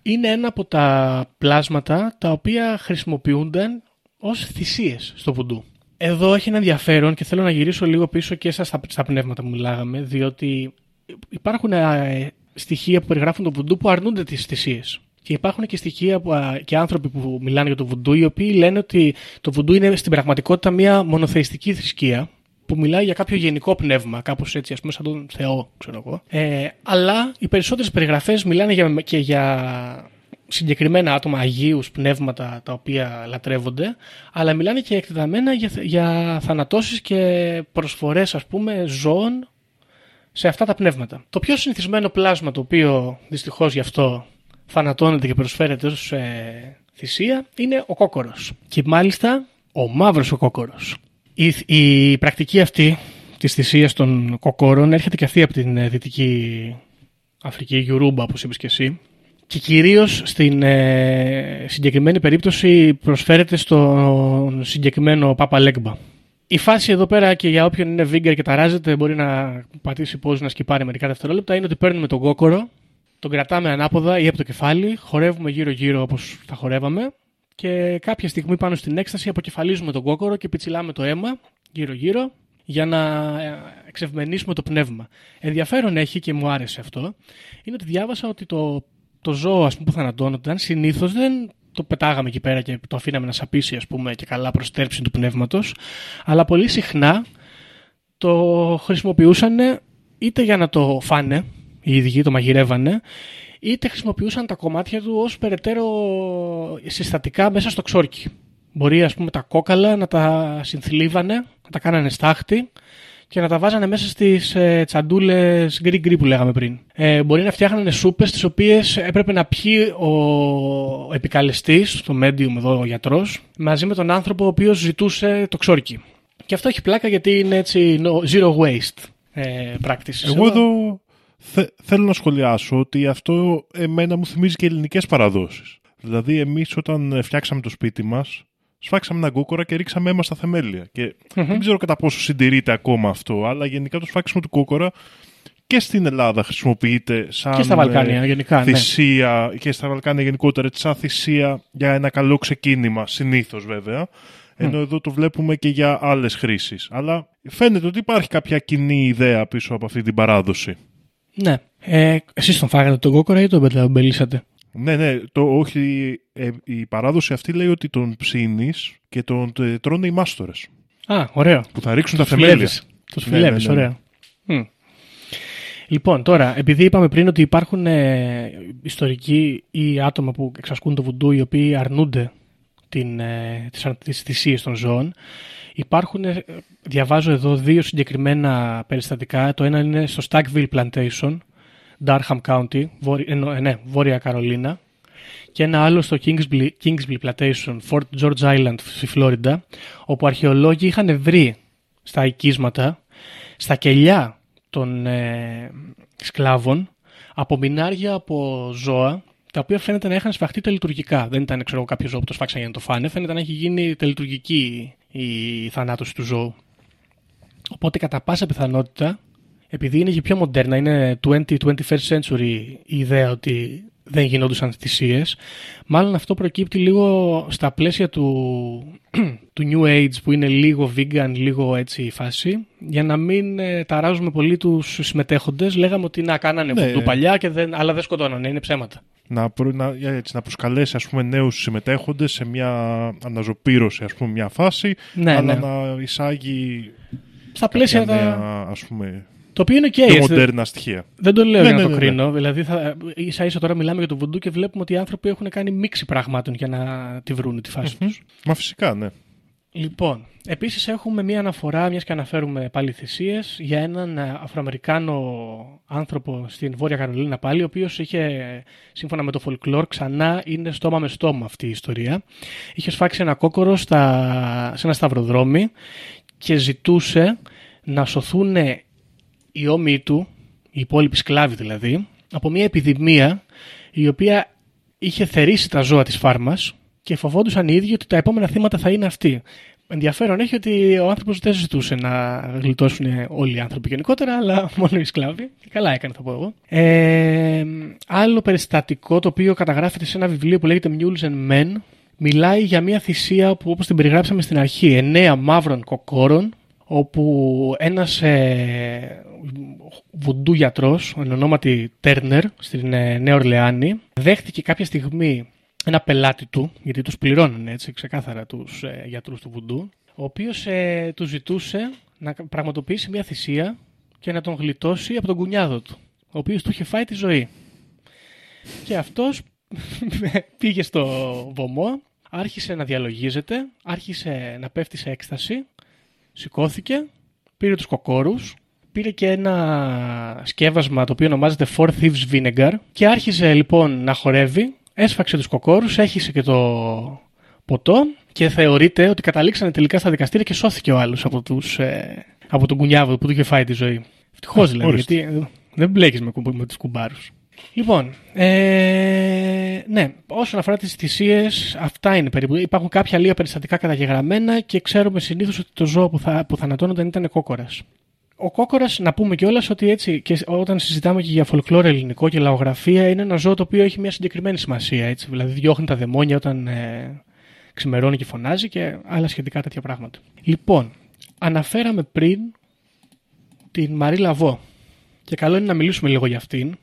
είναι ένα από τα πλάσματα τα οποία χρησιμοποιούνταν ως θυσίες στο βουντού. Εδώ έχει ένα ενδιαφέρον και θέλω να γυρίσω λίγο πίσω και στα, στα πνεύματα που μιλάγαμε, διότι υπάρχουν ε, στοιχεία που περιγράφουν το βουντού που αρνούνται τις θυσίες. Και υπάρχουν και στοιχεία που, α, και άνθρωποι που μιλάνε για το βουντού, οι οποίοι λένε ότι το βουντού είναι στην πραγματικότητα μια μονοθεϊστική θρησκεία, που μιλάει για κάποιο γενικό πνεύμα, κάπως έτσι, ας πούμε, σαν τον Θεό, ξέρω εγώ. Ε, αλλά οι περισσότερες περιγραφές μιλάνε για, και για συγκεκριμένα άτομα, αγίους, πνεύματα τα οποία λατρεύονται, αλλά μιλάνε και εκτεταμένα για, για θανατώσεις και προσφορές, ας πούμε, ζώων σε αυτά τα πνεύματα. Το πιο συνηθισμένο πλάσμα το οποίο δυστυχώς γι' αυτό θανατώνεται και προσφέρεται ως ε, θυσία είναι ο κόκορος. Και μάλιστα ο μαύρος ο κόκορος. Η, η πρακτική αυτή της θυσίας των κοκόρων έρχεται και αυτή από την ε, Δυτική Αφρική, Γιουρούμπα όπως είπες και εσύ, και κυρίως στην ε, συγκεκριμένη περίπτωση προσφέρεται στον συγκεκριμένο Πάπα Λέγκμπα. Η φάση εδώ πέρα και για όποιον είναι βίγκερ και ταράζεται μπορεί να πατήσει pause να σκυπάρει μερικά δευτερόλεπτα είναι ότι παίρνουμε τον κόκορο, τον κρατάμε ανάποδα ή από το κεφάλι, χορεύουμε γύρω-γύρω όπως θα χορεύαμε και κάποια στιγμή πάνω στην έκσταση αποκεφαλίζουμε τον κόκορο και πιτσιλάμε το αίμα γύρω-γύρω για να ε, εξευμενήσουμε το πνεύμα. Ενδιαφέρον έχει και μου άρεσε αυτό, είναι ότι διάβασα ότι το, το ζώο ας πούμε, που θανατώνονταν συνήθως δεν το πετάγαμε εκεί πέρα και το αφήναμε να σαπίσει ας πούμε και καλά προς τέρψη του πνεύματος, αλλά πολύ συχνά το χρησιμοποιούσαν είτε για να το φάνε, οι ίδιοι το μαγειρεύανε, είτε χρησιμοποιούσαν τα κομμάτια του ως περαιτέρω συστατικά μέσα στο ξόρκι. Μπορεί ας πούμε τα κόκαλα να τα συνθλίβανε, να τα κάνανε στάχτη και να τα βάζανε μέσα στις ε, τσαντούλες gris-gris που λέγαμε πριν. Ε, μπορεί να φτιάχνανε σούπες τις οποίες έπρεπε να πιει ο επικαλεστής, το medium εδώ ο γιατρός, μαζί με τον άνθρωπο ο οποίος ζητούσε το ξόρκι. Και αυτό έχει πλάκα γιατί είναι έτσι no- zero waste ε, practices. Εγώ εδώ θε- θέλω να σχολιάσω ότι αυτό εμένα μου θυμίζει και ελληνικές παραδόσεις. Δηλαδή εμείς όταν ε, φτιάξαμε το σπίτι μας, σφάξαμε ένα κόκορα και ρίξαμε αίμα στα θεμέλια. Και δεν ξέρω κατά πόσο συντηρείται ακόμα αυτό, αλλά γενικά το σφάξιμο του κόκορα και στην Ελλάδα χρησιμοποιείται σαν Και στα Βαλκάνια, ε, γενικά, ναι. θυσία και στα Βαλκάνια γενικότερα έτσι, σαν θυσία για ένα καλό ξεκίνημα, συνήθως βέβαια. Ενώ εδώ το βλέπουμε και για άλλες χρήσεις. Αλλά φαίνεται ότι υπάρχει κάποια κοινή ιδέα πίσω από αυτή την παράδοση. Ναι. Ε, εσείς τον φάγατε τον κόκορα ή τον μπελ- μπελίσατε. Ναι, ναι, το, όχι, ε, η παράδοση αυτή λέει ότι τον ψήνεις και τον ε, τρώνε οι μάστορες Α, ωραίο. που θα ρίξουν τα θεμέλια. Φιλεύεις. Τους Ναι, φιλεύεις, ναι, ναι, ναι. ωραία. Μμ. Λοιπόν, τώρα, επειδή είπαμε πριν ότι υπάρχουν ε, ιστορικοί ή άτομα που εξασκούν το βουντού οι οποίοι αρνούνται την, ε, τις, αρ- τις θυσίες των ζώων, υπάρχουν, ε, διαβάζω εδώ δύο συγκεκριμένα περιστατικά. Το ένα είναι στο Stackville Plantation, Durham County, βόρει- εννο- ε, ναι, Βόρεια Καρολίνα. και ένα άλλο στο Kingsley, Kingsley Plantation, Fort George Island στη Φλόριντα, όπου αρχαιολόγοι είχαν βρει στα οικίσματα, στα κελιά των ε, σκλάβων, απομεινάρια από ζώα, τα οποία φαίνεται να είχαν σφαχτεί τελειτουργικά. Δεν ήταν, ξέρω, κάποιος ζώο που το σφάξαν για να το φάνε. Φαίνεται να έχει γίνει τελειτουργική η θανάτωση του ζώου. Οπότε, κατά πάσα πιθανότητα, επειδή είναι και πιο μοντέρνα, είναι 20-21st century η ιδέα ότι δεν γινόντουσαν θυσίες. Μάλλον αυτό προκύπτει λίγο στα πλαίσια του, (clears throat) του New Age που είναι λίγο vegan, λίγο έτσι η φάση. Για να μην ε, ταράζουμε πολύ τους συμμετέχοντες, λέγαμε ότι να κάνανε Ναι. βουντού παλιά, και δεν, αλλά δεν σκοτώνανε, είναι ψέματα. να, προ, να, έτσι, να προσκαλέσει ας πούμε, νέους συμμετέχοντες σε μια αναζωπήρωση, ας πούμε, μια φάση, Ναι, αλλά ναι. να εισάγει Στα πλαίσια κάποια τα... νέα, ας πούμε, Το οποίο είναι και πιο έτσι. μοντέρνα στοιχεία. Δεν το λέω Ναι, για να ναι, το ναι, ναι. κρίνω. Δηλαδή, θα, ίσα ίσα τώρα μιλάμε για το βουντού και βλέπουμε ότι οι άνθρωποι έχουν κάνει μίξη πραγμάτων για να τη βρουν τη φάση τους. Μα φυσικά, ναι. Λοιπόν, επίσης έχουμε μία αναφορά, μιας και αναφέρουμε πάλι θυσίες, για έναν ε, Αφροαμερικάνο άνθρωπο στην Βόρεια Καρολίνα πάλι, ο οποίος είχε, σύμφωνα με το folklore, ξανά είναι στόμα με στόμα αυτή η ιστορία. Είχε σφάξει ένα κόκορο στα, σε ένα σταυροδρόμι και ζητούσε να σωθούν οι όμοιοι του, οι υπόλοιποι σκλάβοι δηλαδή, από μια επιδημία η οποία είχε θερήσει τα ζώα της φάρμας και φοβόντουσαν οι ίδιοι ότι τα επόμενα θύματα θα είναι αυτοί. Ενδιαφέρον έχει ότι ο άνθρωπος δεν ζητούσε να γλιτώσουν όλοι οι άνθρωποι γενικότερα, αλλά (laughs) μόνο οι σκλάβοι. Και καλά έκανε, θα πω εγώ. Ε, άλλο περιστατικό το οποίο καταγράφεται σε ένα βιβλίο που λέγεται Mules and Men μιλάει για μια θυσία που όπως την περιγράψαμε στην αρχή, εννέα μαύρων κοκόρων όπου ένας ε, βουντού γιατρός, εν ονόματι Τέρνερ, στην ε, Νέα Ορλεάνη, δέχτηκε κάποια στιγμή ένα πελάτη του, γιατί τους πληρώνουν έτσι ξεκάθαρα τους ε, γιατρούς του βουντού, ο οποίος ε, του ζητούσε να πραγματοποιήσει μια θυσία και να τον γλιτώσει από τον κουνιάδο του, ο οποίος του είχε φάει τη ζωή. Και αυτός (laughs) πήγε στο βωμό, άρχισε να διαλογίζεται, άρχισε να πέφτει σε έκσταση, σηκώθηκε, πήρε τους κοκόρους, πήρε και ένα σκεύασμα το οποίο ονομάζεται Four Thieves Vinegar και άρχισε λοιπόν να χορεύει, έσφαξε τους κοκόρους, έχισε και το ποτό και θεωρείται ότι καταλήξανε τελικά στα δικαστήρια και σώθηκε ο άλλος από, τους, ε, από τον κουνιάβο που του είχε φάει τη ζωή. Ευτυχώς δηλαδή, ορίστε. γιατί ε, δεν μπλέκεις με, κουμπ- με τους κουμπάρους. Λοιπόν, ε, ναι, όσον αφορά τις θυσίες, αυτά είναι περίπου. Υπάρχουν κάποια λίγα περιστατικά καταγεγραμμένα και ξέρουμε συνήθως ότι το ζώο που, θα, που θανατώνονταν ήταν κόκορας. Ο κόκορας, να πούμε κιόλας ότι έτσι, και όταν συζητάμε και για folklore ελληνικό και λαογραφία, είναι ένα ζώο το οποίο έχει μια συγκεκριμένη σημασία. Έτσι. Δηλαδή, διώχνει τα δαιμόνια όταν ε, ξημερώνει και φωνάζει και άλλα σχετικά τέτοια πράγματα. Λοιπόν, αναφέραμε πριν την Μαρή Λαβό. Και καλό είναι να μιλήσουμε λίγο για αυτήν,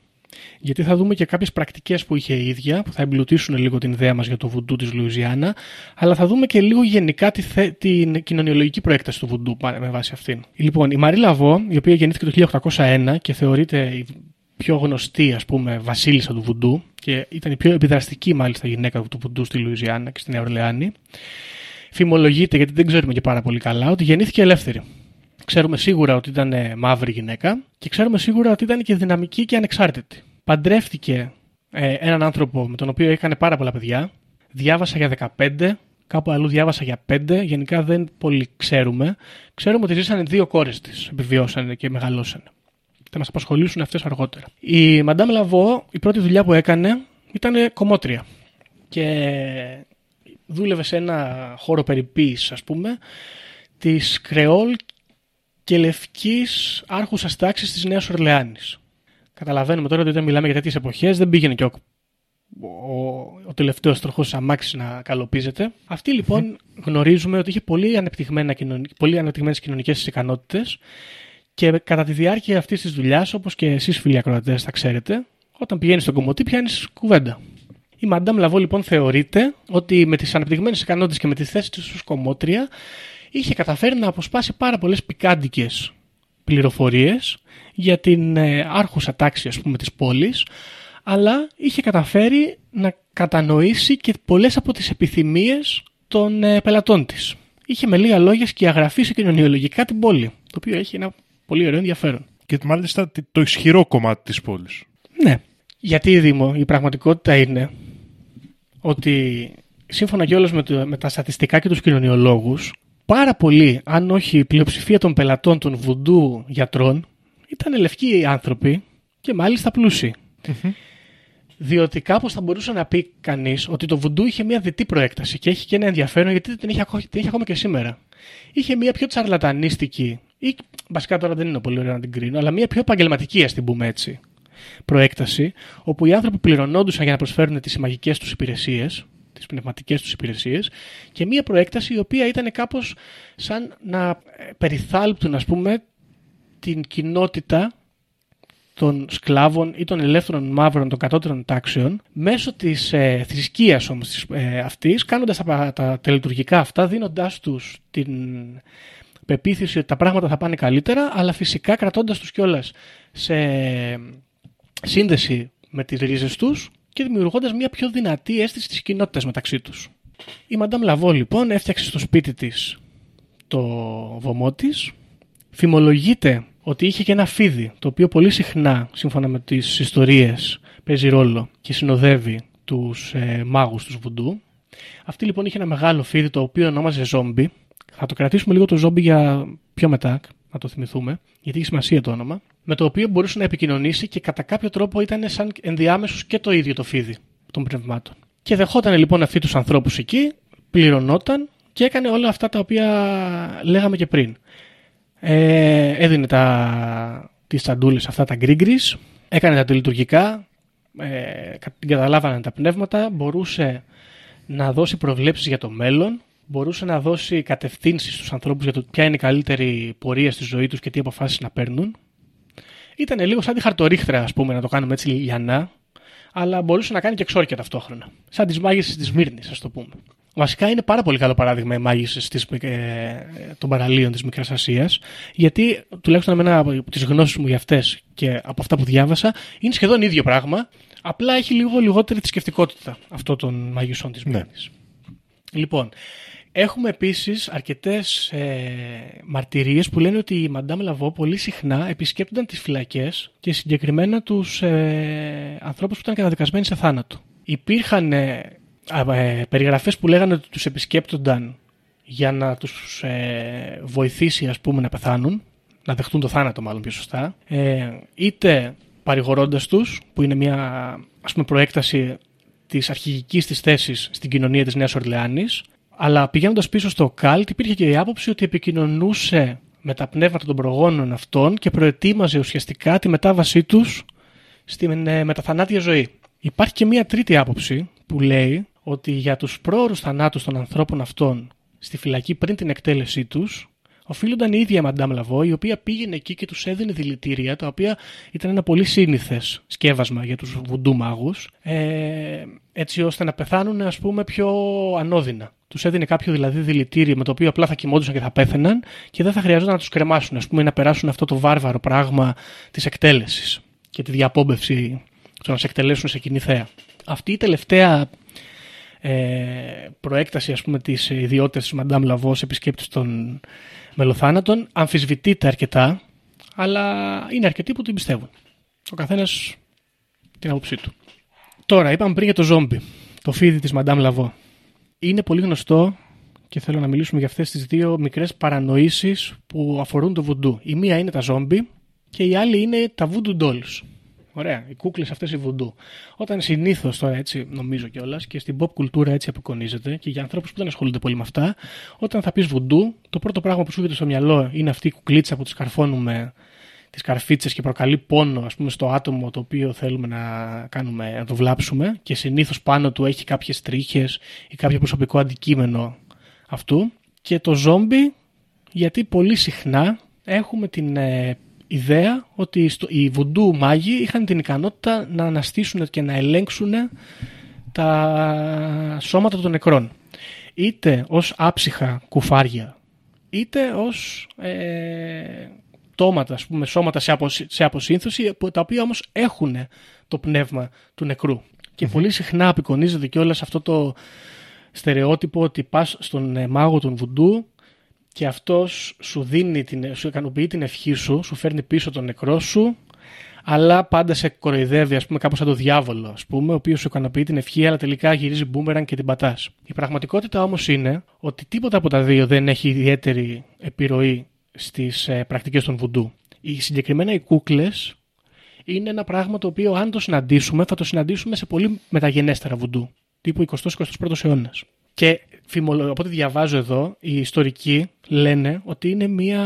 γιατί θα δούμε και κάποιες πρακτικές που είχε η ίδια, που θα εμπλουτίσουν λίγο την ιδέα μας για το βουντού της Λουιζιάννα, αλλά θα δούμε και λίγο γενικά τη θε- την κοινωνιολογική προέκταση του βουντού πα- με βάση αυτήν. Λοιπόν, η Μαρή Λαβό, η οποία γεννήθηκε το 1801 και θεωρείται η πιο γνωστή, ας πούμε, βασίλισσα του βουντού και ήταν η πιο επιδραστική μάλιστα γυναίκα του βουντού στη Λουιζιάννα και στη Νέα Ορλεάνη, φημολογείται, γιατί δεν ξέρουμε και πάρα πολύ καλά, ότι γεννήθηκε ελεύθερη. Ξέρουμε σίγουρα ότι ήταν ε, μαύρη γυναίκα και ξέρουμε σίγουρα ότι ήταν και δυναμική και ανεξάρτητη. Παντρεύτηκε ε, έναν άνθρωπο με τον οποίο έκανε πάρα πολλά παιδιά. Διάβασα για 15, κάπου αλλού διάβασα για 5. Γενικά δεν πολύ ξέρουμε. Ξέρουμε ότι ζήσανε δύο κόρες της, επιβιώσανε και μεγαλώσανε. Θα μας απασχολήσουν αυτές αργότερα. Η Μαντάμ Λαβό, η πρώτη δουλειά που έκανε ήταν κομμότρια. Και δούλευε σε ένα χώρο περιποίησης, ας πούμε, της Κρεόλ και λευκής άρχουσας τάξης της Νέας Ορλεάνης. Καταλαβαίνουμε τώρα ότι όταν μιλάμε για τέτοιες εποχές δεν πήγαινε και ο, ο, ο τελευταίος τροχός της αμάξης να καλοπίζεται. Αυτή λοιπόν γνωρίζουμε ότι είχε πολύ, ανεπτυγμένα, κοινωνι- πολύ ανεπτυγμένες κοινωνικές ικανότητες και κατά τη διάρκεια αυτής της δουλειάς, όπως και εσείς φίλοι ακροατές θα ξέρετε, όταν πηγαίνεις στον κομμωτή πιάνεις κουβέντα. Η Μαντάμ Λαβό λοιπόν θεωρείται ότι με τις ανεπτυγμένες ικανότητες και με τη θέση της ως κομμότρια είχε καταφέρει να αποσπάσει πάρα πολλές πικάντικες πληροφορίες για την ε, άρχουσα τάξη ας πούμε της πόλης αλλά είχε καταφέρει να κατανοήσει και πολλές από τις επιθυμίες των ε, πελατών της. Είχε με λίγα λόγια σκιαγραφίσει κοινωνιολογικά την πόλη, το οποίο έχει ένα πολύ ωραίο ενδιαφέρον. Και μάλιστα τι- το ισχυρό κομμάτι της πόλης. Ναι. Γιατί, Δήμο, η πραγματικότητα είναι ότι σύμφωνα κιόλας με, το- με τα στατιστικά και τους κοινωνιολόγους, πάρα πολλοί, αν όχι η πλειοψηφία των πελατών των βουντού γιατρών, ήταν λευκοί άνθρωποι και μάλιστα πλούσιοι. Διότι κάπως θα μπορούσε να πει κανείς ότι το βουντού είχε μια διτή προέκταση και έχει και ένα ενδιαφέρον γιατί την έχει, ακό- την έχει ακόμα και σήμερα. Είχε μια πιο τσαρλατανίστικη, ή βασικά τώρα δεν είναι πολύ ωραίο να την κρίνω, αλλά μια πιο επαγγελματική, ας την πούμε έτσι, προέκταση, όπου οι άνθρωποι πληρωνόντουσαν για να προσφέρουν τις μαγικές τους υπηρεσίες, τις πνευματικές τους υπηρεσίες, και μια προέκταση η οποία ήταν κάπως σαν να ε, περιθάλπτουν, ας πούμε, την κοινότητα των σκλάβων ή των ελεύθερων μαύρων των κατώτερων τάξεων μέσω της ε, θρησκείας όμως της, ε, αυτής, κάνοντας τα, πα- τα τελετουργικά αυτά, δίνοντάς τους την πεποίθηση ότι τα πράγματα θα πάνε καλύτερα, αλλά φυσικά κρατώντας τους κιόλας σε σύνδεση με τις ρίζες τους και δημιουργώντας μια πιο δυνατή αίσθηση της κοινότητας μεταξύ τους. Η Μαντάμ Λαβό λοιπόν έφτιαξε στο σπίτι της το βωμό της, Φημολογείται ότι είχε και ένα φίδι, το οποίο πολύ συχνά, σύμφωνα με τις ιστορίες, παίζει ρόλο και συνοδεύει τους ε, μάγους τους βουντού. Αυτή λοιπόν είχε ένα μεγάλο φίδι, το οποίο ονόμαζε ζόμπι. Θα το κρατήσουμε λίγο το ζόμπι για πιο μετά, να το θυμηθούμε, γιατί έχει σημασία το όνομα. Με το οποίο μπορούσε να επικοινωνήσει και κατά κάποιο τρόπο ήταν σαν ενδιάμεσος και το ίδιο το φίδι των πνευμάτων. Και δεχόταν λοιπόν αυτοί τους ανθρώπους εκεί, πληρωνόταν και έκανε όλα αυτά τα οποία λέγαμε και πριν. Ε, έδινε τα, τις τσαντούλες αυτά τα γκρίγκρις, έκανε τα τελειτουργικά, ε, κα- καταλάβανε τα πνεύματα, μπορούσε να δώσει προβλέψεις για το μέλλον, μπορούσε να δώσει κατευθύνσεις στους ανθρώπους για το ποια είναι η καλύτερη πορεία στη ζωή τους και τι αποφάσεις να παίρνουν. Ήταν λίγο σαν τη χαρτορίχτρα, ας πούμε, να το κάνουμε έτσι λιανά, αλλά μπορούσε να κάνει και εξόρκια ταυτόχρονα. Σαν τις μάγισσες της Μύρνης, ας το πούμε. Βασικά είναι πάρα πολύ καλό παράδειγμα οι μάγισσες της, ε, των παραλίων της Μικράς Ασίας, γιατί τουλάχιστον με ένα από τις γνώσεις μου για αυτές και από αυτά που διάβασα, είναι σχεδόν ίδιο πράγμα, απλά έχει λίγο λιγότερη θρησκευτικότητα αυτό των μαγισσών της Ναι. Μύρνης. Λοιπόν, έχουμε επίσης αρκετές ε, μαρτυρίες που λένε ότι η Μαντάμ Λαβό πολύ συχνά επισκέπτονταν τις φυλακές και συγκεκριμένα τους ε, ανθρώπους που ήταν καταδικασμένοι σε θάνατο. Υπήρχαν ε, α, ε, περιγραφές που λέγανε ότι τους επισκέπτονταν για να τους ε, βοηθήσει ας πούμε να πεθάνουν, να δεχτούν το θάνατο μάλλον πιο σωστά, ε, είτε παρηγορώντας τους, που είναι μια ας πούμε προέκταση της αρχηγικής της θέσης στην κοινωνία της Νέας Ορλεάνης, αλλά πηγαίνοντας πίσω στο Καλτ υπήρχε και η άποψη ότι επικοινωνούσε με τα πνεύματα των προγόνων αυτών και προετοίμαζε ουσιαστικά τη μετάβασή τους στην ε, μεταθανάτια ζωή. Υπάρχει και μία τρίτη άποψη που λέει ότι για τους πρόωρους θανάτους των ανθρώπων αυτών στη φυλακή πριν την εκτέλεσή τους οφείλονταν η ίδια η Μαντάμ Λαβό, η οποία πήγαινε εκεί και τους έδινε δηλητήρια, τα οποία ήταν ένα πολύ σύνηθες σκεύασμα για τους βουντού μάγους, ε, έτσι ώστε να πεθάνουν ας πούμε πιο ανώδυνα. Τους έδινε κάποιο δηλαδή δηλητήριο με το οποίο απλά θα κοιμόντουσαν και θα πέθαιναν και δεν θα χρειαζόταν να τους κρεμάσουν, ας πούμε, ή να περάσουν αυτό το βάρβαρο πράγμα της εκτέλεσης και τη διαπόμπευση στο να σε εκτελέσουν σε κοινή θέα. Αυτή η τελευταία ε, προέκταση ας πούμε της ιδιότητας της Μαντάμ Λαβός επισκέπτης των μελοθάνατων αμφισβητείται αρκετά αλλά είναι αρκετοί που την πιστεύουν. Ο καθένας την άποψή του. Τώρα είπαμε πριν για το ζόμπι, το φίδι της Μαντάμ Λαβό. Είναι πολύ γνωστό και θέλω να μιλήσουμε για αυτές τις δύο μικρές παρανοήσεις που αφορούν το βουντού. Η μία είναι τα ζόμπι και η άλλη είναι τα voodoo dolls. Ωραία, οι κούκλες αυτές οι βουντού. Όταν συνήθως τώρα έτσι, νομίζω κιόλας και στην pop κουλτούρα έτσι απεικονίζεται και για ανθρώπους που δεν ασχολούνται πολύ με αυτά, όταν θα πεις βουντού, το πρώτο πράγμα που σου έρχεται στο μυαλό είναι αυτή η κουκλίτσα που τη καρφώνουμε τις καρφίτσες και προκαλεί πόνο ας πούμε, στο άτομο το οποίο θέλουμε να, κάνουμε, να το βλάψουμε και συνήθως πάνω του έχει κάποιες τρίχες ή κάποιο προσωπικό αντικείμενο αυτού. Και το ζόμπι, γιατί πολύ συχνά έχουμε την ε, ιδέα ότι στο, οι βουντού μάγοι είχαν την ικανότητα να αναστήσουν και να ελέγξουν τα σώματα των νεκρών. Είτε ως άψυχα κουφάρια, είτε ως ε, τόματα, ας πούμε, σώματα σε, αποσύ, σε αποσύνθωση, τα οποία όμως έχουν το πνεύμα του νεκρού. Και πολύ συχνά απεικονίζεται κιόλας αυτό το στερεότυπο ότι πας στον ε, μάγο των βουντού και αυτός σου, δίνει την, σου ικανοποιεί την ευχή σου, σου φέρνει πίσω τον νεκρό σου, αλλά πάντα σε κοροϊδεύει, ας πούμε, κάπως σαν το διάβολο, ας πούμε, ο οποίος σου ικανοποιεί την ευχή, αλλά τελικά γυρίζει μπούμεραν και την πατάς. Η πραγματικότητα όμως είναι ότι τίποτα από τα δύο δεν έχει ιδιαίτερη επιρροή στις ε, πρακτικές των βουντού. Οι συγκεκριμένα οι κούκλες είναι ένα πράγμα το οποίο, αν το συναντήσουμε, θα το συναντήσουμε σε πολύ μεταγενέστερα βουντού, τύπου 20-21 αιώνας. Και φημολο... από ό,τι διαβάζω εδώ, οι ιστορικοί λένε ότι είναι μια...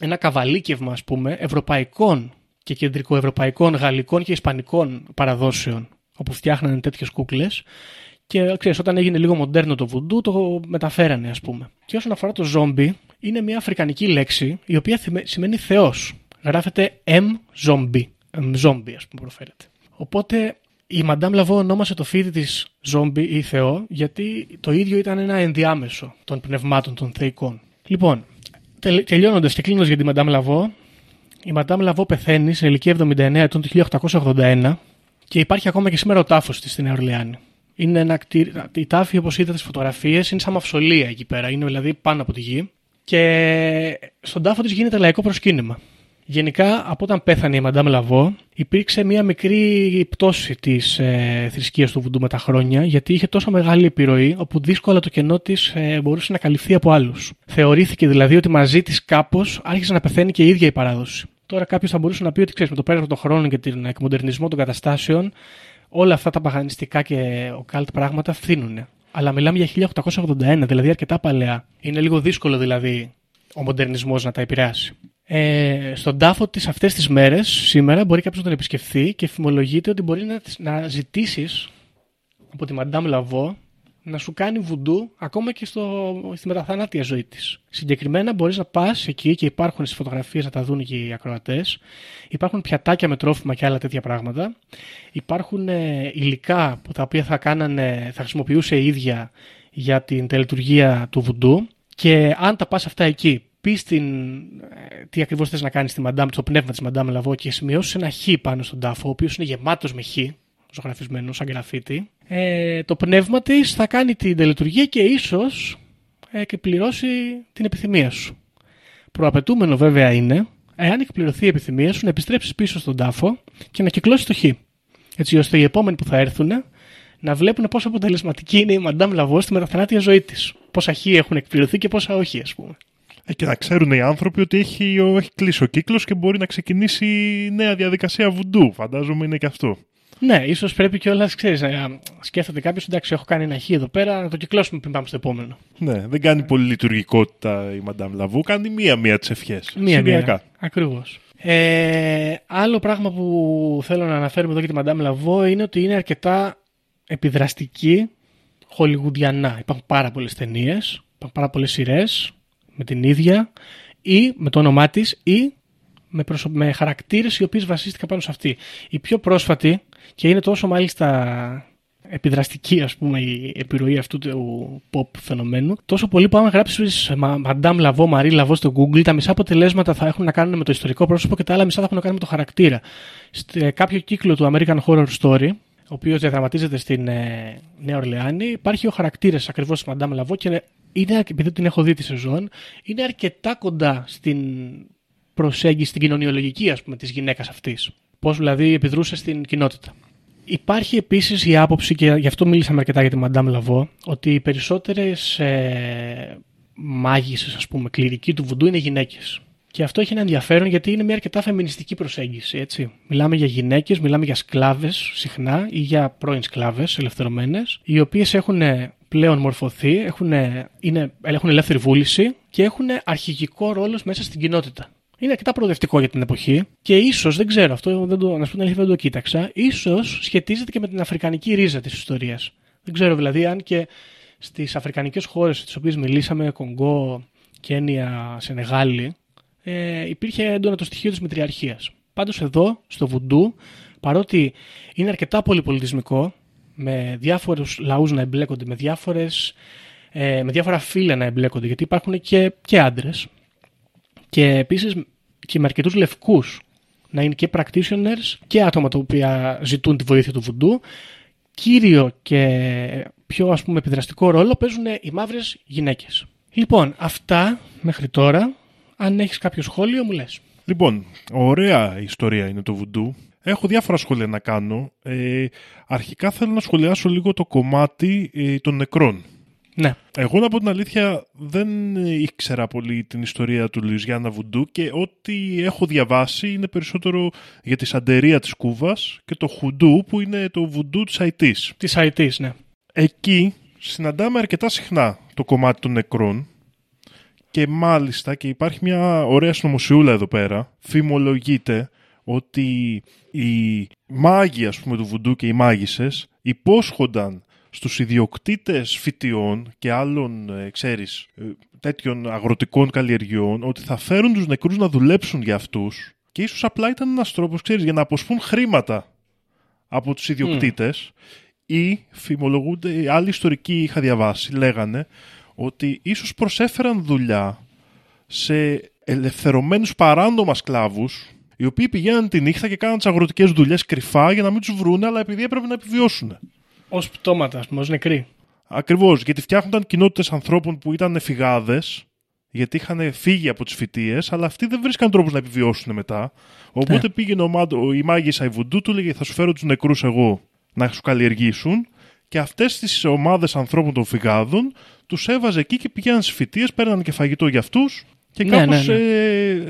ένα καβαλίκευμα, ας πούμε, ευρωπαϊκών και κεντρικοευρωπαϊκών, γαλλικών και ισπανικών παραδόσεων, όπου φτιάχνανε τέτοιες κούκλες. Και ξέρεις, όταν έγινε λίγο μοντέρνο το βουντού, το μεταφέρανε, ας πούμε. Και όσον αφορά το ζόμπι, είναι μια αφρικανική λέξη, η οποία σημαίνει θεός. Γράφεται M-zombie. Zombie, ας πούμε, προφέρεται. Οπότε η Μαντάμ Λαβό ονόμασε το φίδι της Zombie ή Θεό, γιατί το ίδιο ήταν ένα ενδιάμεσο των πνευμάτων των θεϊκών. Λοιπόν, τελειώνοντας και κλείνοντας για τη Μαντάμ Λαβό, η Μαντάμ Λαβό πεθαίνει σε ηλικία 79 ετών το 1881 και υπάρχει ακόμα και σήμερα ο τάφος της στην Νέα Ορλεάνη. Είναι ένα κτίριο. Η τάφη, όπως είδατε στις φωτογραφίες, είναι σαν μαυσολία εκεί πέρα. Είναι δηλαδή πάνω από τη γη. Και στον τάφο της γίνεται λαϊκό προσκύνημα. Γενικά, από όταν πέθανε η Μαντάμ Λαβό, υπήρξε μια μικρή πτώση της ε, θρησκείας του Βουντού με τα χρόνια, γιατί είχε τόσο μεγάλη επιρροή, όπου δύσκολα το κενό της ε, μπορούσε να καλυφθεί από άλλους. Θεωρήθηκε δηλαδή ότι μαζί της κάπως άρχισε να πεθαίνει και η ίδια η παράδοση. Τώρα κάποιος θα μπορούσε να πει ότι ξέρεις, με το πέρασμα των χρόνων και τον εκμοντερνισμό των καταστάσεων, όλα αυτά τα παγανιστικά και οκάλτ πράγματα φθήνουν. Αλλά μιλάμε για 1881, δηλαδή αρκετά παλαιά. Είναι λίγο δύσκολο δηλαδή ο μοντερνισμός να τα επηρεάσει. Ε, στον τάφο της αυτές τις μέρες, σήμερα, μπορεί κάποιος να τον επισκεφθεί και φημολογείται ότι μπορεί να, να ζητήσεις από τη Μαντάμ Λαβό να σου κάνει βουντού ακόμα και στο, στη μεταθανάτια ζωή της. Συγκεκριμένα μπορείς να πας εκεί και υπάρχουν στις φωτογραφίες να τα δουν και οι ακροατές. Υπάρχουν πιατάκια με τρόφιμα και άλλα τέτοια πράγματα. Υπάρχουν ε, υλικά που τα οποία θα, κάνανε, θα χρησιμοποιούσε η ίδια για την τελετουργία του βουντού. Και αν τα πας αυτά εκεί, πεις την, ε, τι ακριβώς θες να κάνεις στη Μαντάμ, το πνεύμα της Μαντάμ Λαβό και σημειώσεις ένα χ πάνω στον τάφο, ο οποίος είναι γεμάτος με χ, ζωγραφισμένος σαν γραφίτι, ε, το πνεύμα της θα κάνει την τελετουργία και ίσως ε, εκπληρώσει την επιθυμία σου. Προαπαιτούμενο βέβαια είναι, εάν εκπληρωθεί η επιθυμία σου, να επιστρέψεις πίσω στον τάφο και να κυκλώσεις το χ. Έτσι ώστε οι επόμενοι που θα έρθουν να βλέπουν πόσο αποτελεσματική είναι η Μαντάμ Λαβό στη μεταθανάτια ζωή της. Πόσα χ έχουν εκπληρωθεί και πόσα όχι, ας πούμε. Ε, και να ξέρουν οι άνθρωποι ότι έχει, έχει κλείσει ο κύκλος και μπορεί να ξεκινήσει νέα διαδικασία βουντού. Φαντάζομαι είναι και αυτό. Ναι, ίσως πρέπει κιόλας, ξέρεις, να σκέφτεται κάποιος, εντάξει, έχω κάνει ένα χ εδώ πέρα, να το κυκλώσουμε πριν πάμε στο επόμενο. Ναι, δεν κάνει πολύ λειτουργικότητα η Μαντάμ Λαβού, κάνει μία-μία τις ευχές. Μία-μία. Ακριβώς. Ε, άλλο πράγμα που θέλω να αναφέρουμε εδώ για τη Μαντάμ Λαβό είναι ότι είναι αρκετά επιδραστική χολιγουδιανά. Υπάρχουν πάρα πολλές ταινίες, υπάρχουν πάρα πολλές σειρές με την ίδια ή με το όνομά της ή με, προσω... με χαρακτήρες οι οποίες βασίστηκαν πάνω σε αυτή. Η πιο πρόσφατη και είναι τόσο μάλιστα επιδραστική ας πούμε η επιρροή αυτού του pop φαινομένου τόσο πολύ που άμα γράψεις Madame Λαβό, Marie Λαβό στο Google τα μισά αποτελέσματα θα έχουν να κάνουν με το ιστορικό πρόσωπο και τα άλλα μισά θα έχουν να κάνουν με το χαρακτήρα. Σε κάποιο κύκλο του American Horror Story ο οποίος διαδραματίζεται στην ε, Νέα Ορλεάνη, υπάρχει ο χαρακτήρας ακριβώς της Madame Λαβό και είναι, επειδή την έχω δει τη σεζόν, είναι αρκετά κοντά στην προσέγγιση, στην κοινωνιολογική ας πούμε της γυναίκας αυτής. Πώς δηλαδή επιδρούσε στην κοινότητα. Υπάρχει επίσης η άποψη, και γι' αυτό μίλησαμε αρκετά για τη Μαντάμ Λαβό, ότι οι περισσότερες ε, μάγισσες, ας πούμε, κληρικοί του βουντού είναι γυναίκες. Και αυτό έχει ένα ενδιαφέρον γιατί είναι μια αρκετά φεμινιστική προσέγγιση. Έτσι. Μιλάμε για γυναίκες, μιλάμε για σκλάβες συχνά ή για πρώην σκλάβες ελευθερωμένες, οι οποίες έχουν πλέον μορφωθεί, έχουν, είναι, έχουν ελεύθερη βούληση και έχουν αρχηγικό ρόλο μέσα στην κοινότητα. Είναι αρκετά προοδευτικό για την εποχή και ίσως, δεν ξέρω, αυτό δεν το, να σου πω την αλήθεια δεν το κοίταξα, ίσως σχετίζεται και με την αφρικανική ρίζα της ιστορίας. Δεν ξέρω δηλαδή αν και στις αφρικανικές χώρες τι οποίες μιλήσαμε, Κονγκό, Κένια, Σενεγάλη, ε, υπήρχε έντονα το στοιχείο της μητριαρχία. Πάντως εδώ, στο Βουντού, παρότι είναι αρκετά πολυπολιτισμικό, με διάφορους λαούς να εμπλέκονται, με, διάφορες, ε, με διάφορα φύλλα να εμπλέκονται, γιατί υπάρχουν και, και άντρες. Και επίσης και με αρκετούς λευκούς να είναι και practitioners και άτομα τα οποία ζητούν τη βοήθεια του βουντού. Κύριο και πιο ας πούμε επιδραστικό ρόλο παίζουν οι μαύρες γυναίκες. Λοιπόν, αυτά μέχρι τώρα. Αν έχεις κάποιο σχόλιο μου λες. Λοιπόν, ωραία ιστορία είναι το βουντού. Έχω διάφορα σχόλια να κάνω. Ε, αρχικά θέλω να σχολιάσω λίγο το κομμάτι ε, των νεκρών. Ναι. Εγώ να πω την αλήθεια δεν ήξερα πολύ την ιστορία του Λουιζιάννα Βουντού και ό,τι έχω διαβάσει είναι περισσότερο για τη σαντερία της Κούβας και το Χουντού που είναι το Βουντού της Αϊτής. Της IT, ναι. Εκεί συναντάμε αρκετά συχνά το κομμάτι των νεκρών και μάλιστα και υπάρχει μια ωραία συνωμοσιούλα εδώ πέρα φημολογείται ότι οι μάγοι ας πούμε του Βουντού και οι μάγισσες υπόσχονταν στους ιδιοκτήτες φυτιών και άλλων, ε, ξέρεις, ε, τέτοιων αγροτικών καλλιεργειών ότι θα φέρουν τους νεκρούς να δουλέψουν για αυτούς και ίσως απλά ήταν ένας τρόπος, ξέρεις, για να αποσπούν χρήματα από τους ιδιοκτήτες ή φημολογούνται, άλλοι ιστορικοί είχα διαβάσει, λέγανε ότι ίσως προσέφεραν δουλειά σε ελευθερωμένους παράνομα σκλάβους οι οποίοι πηγαίναν τη νύχτα και κάναν τις αγροτικές δουλειές κρυφά για να μην τους βρούνε, αλλά επειδή έπρεπε να επιβιώσουν. Ω πτώματα, ας πούμε, ως νεκροί. Ακριβώς, γιατί φτιάχνονταν κοινότητες ανθρώπων που ήταν φυγάδες, γιατί είχαν φύγει από τις φοιτίε, αλλά αυτοί δεν βρίσκαν τρόπους να επιβιώσουν μετά. Οπότε Ναι. πήγαινε ο, μάντ- η μάγισσα η Βουντού, του λέγε: Θα σου φέρω τους νεκρούς εγώ να σου καλλιεργήσουν. Και αυτές τις ομάδες ανθρώπων των φυγάδων τους έβαζε εκεί και πηγαίναν στις φοιτίε, παίρναν και φαγητό για αυτούς και Ναι, κάπως ναι, ναι.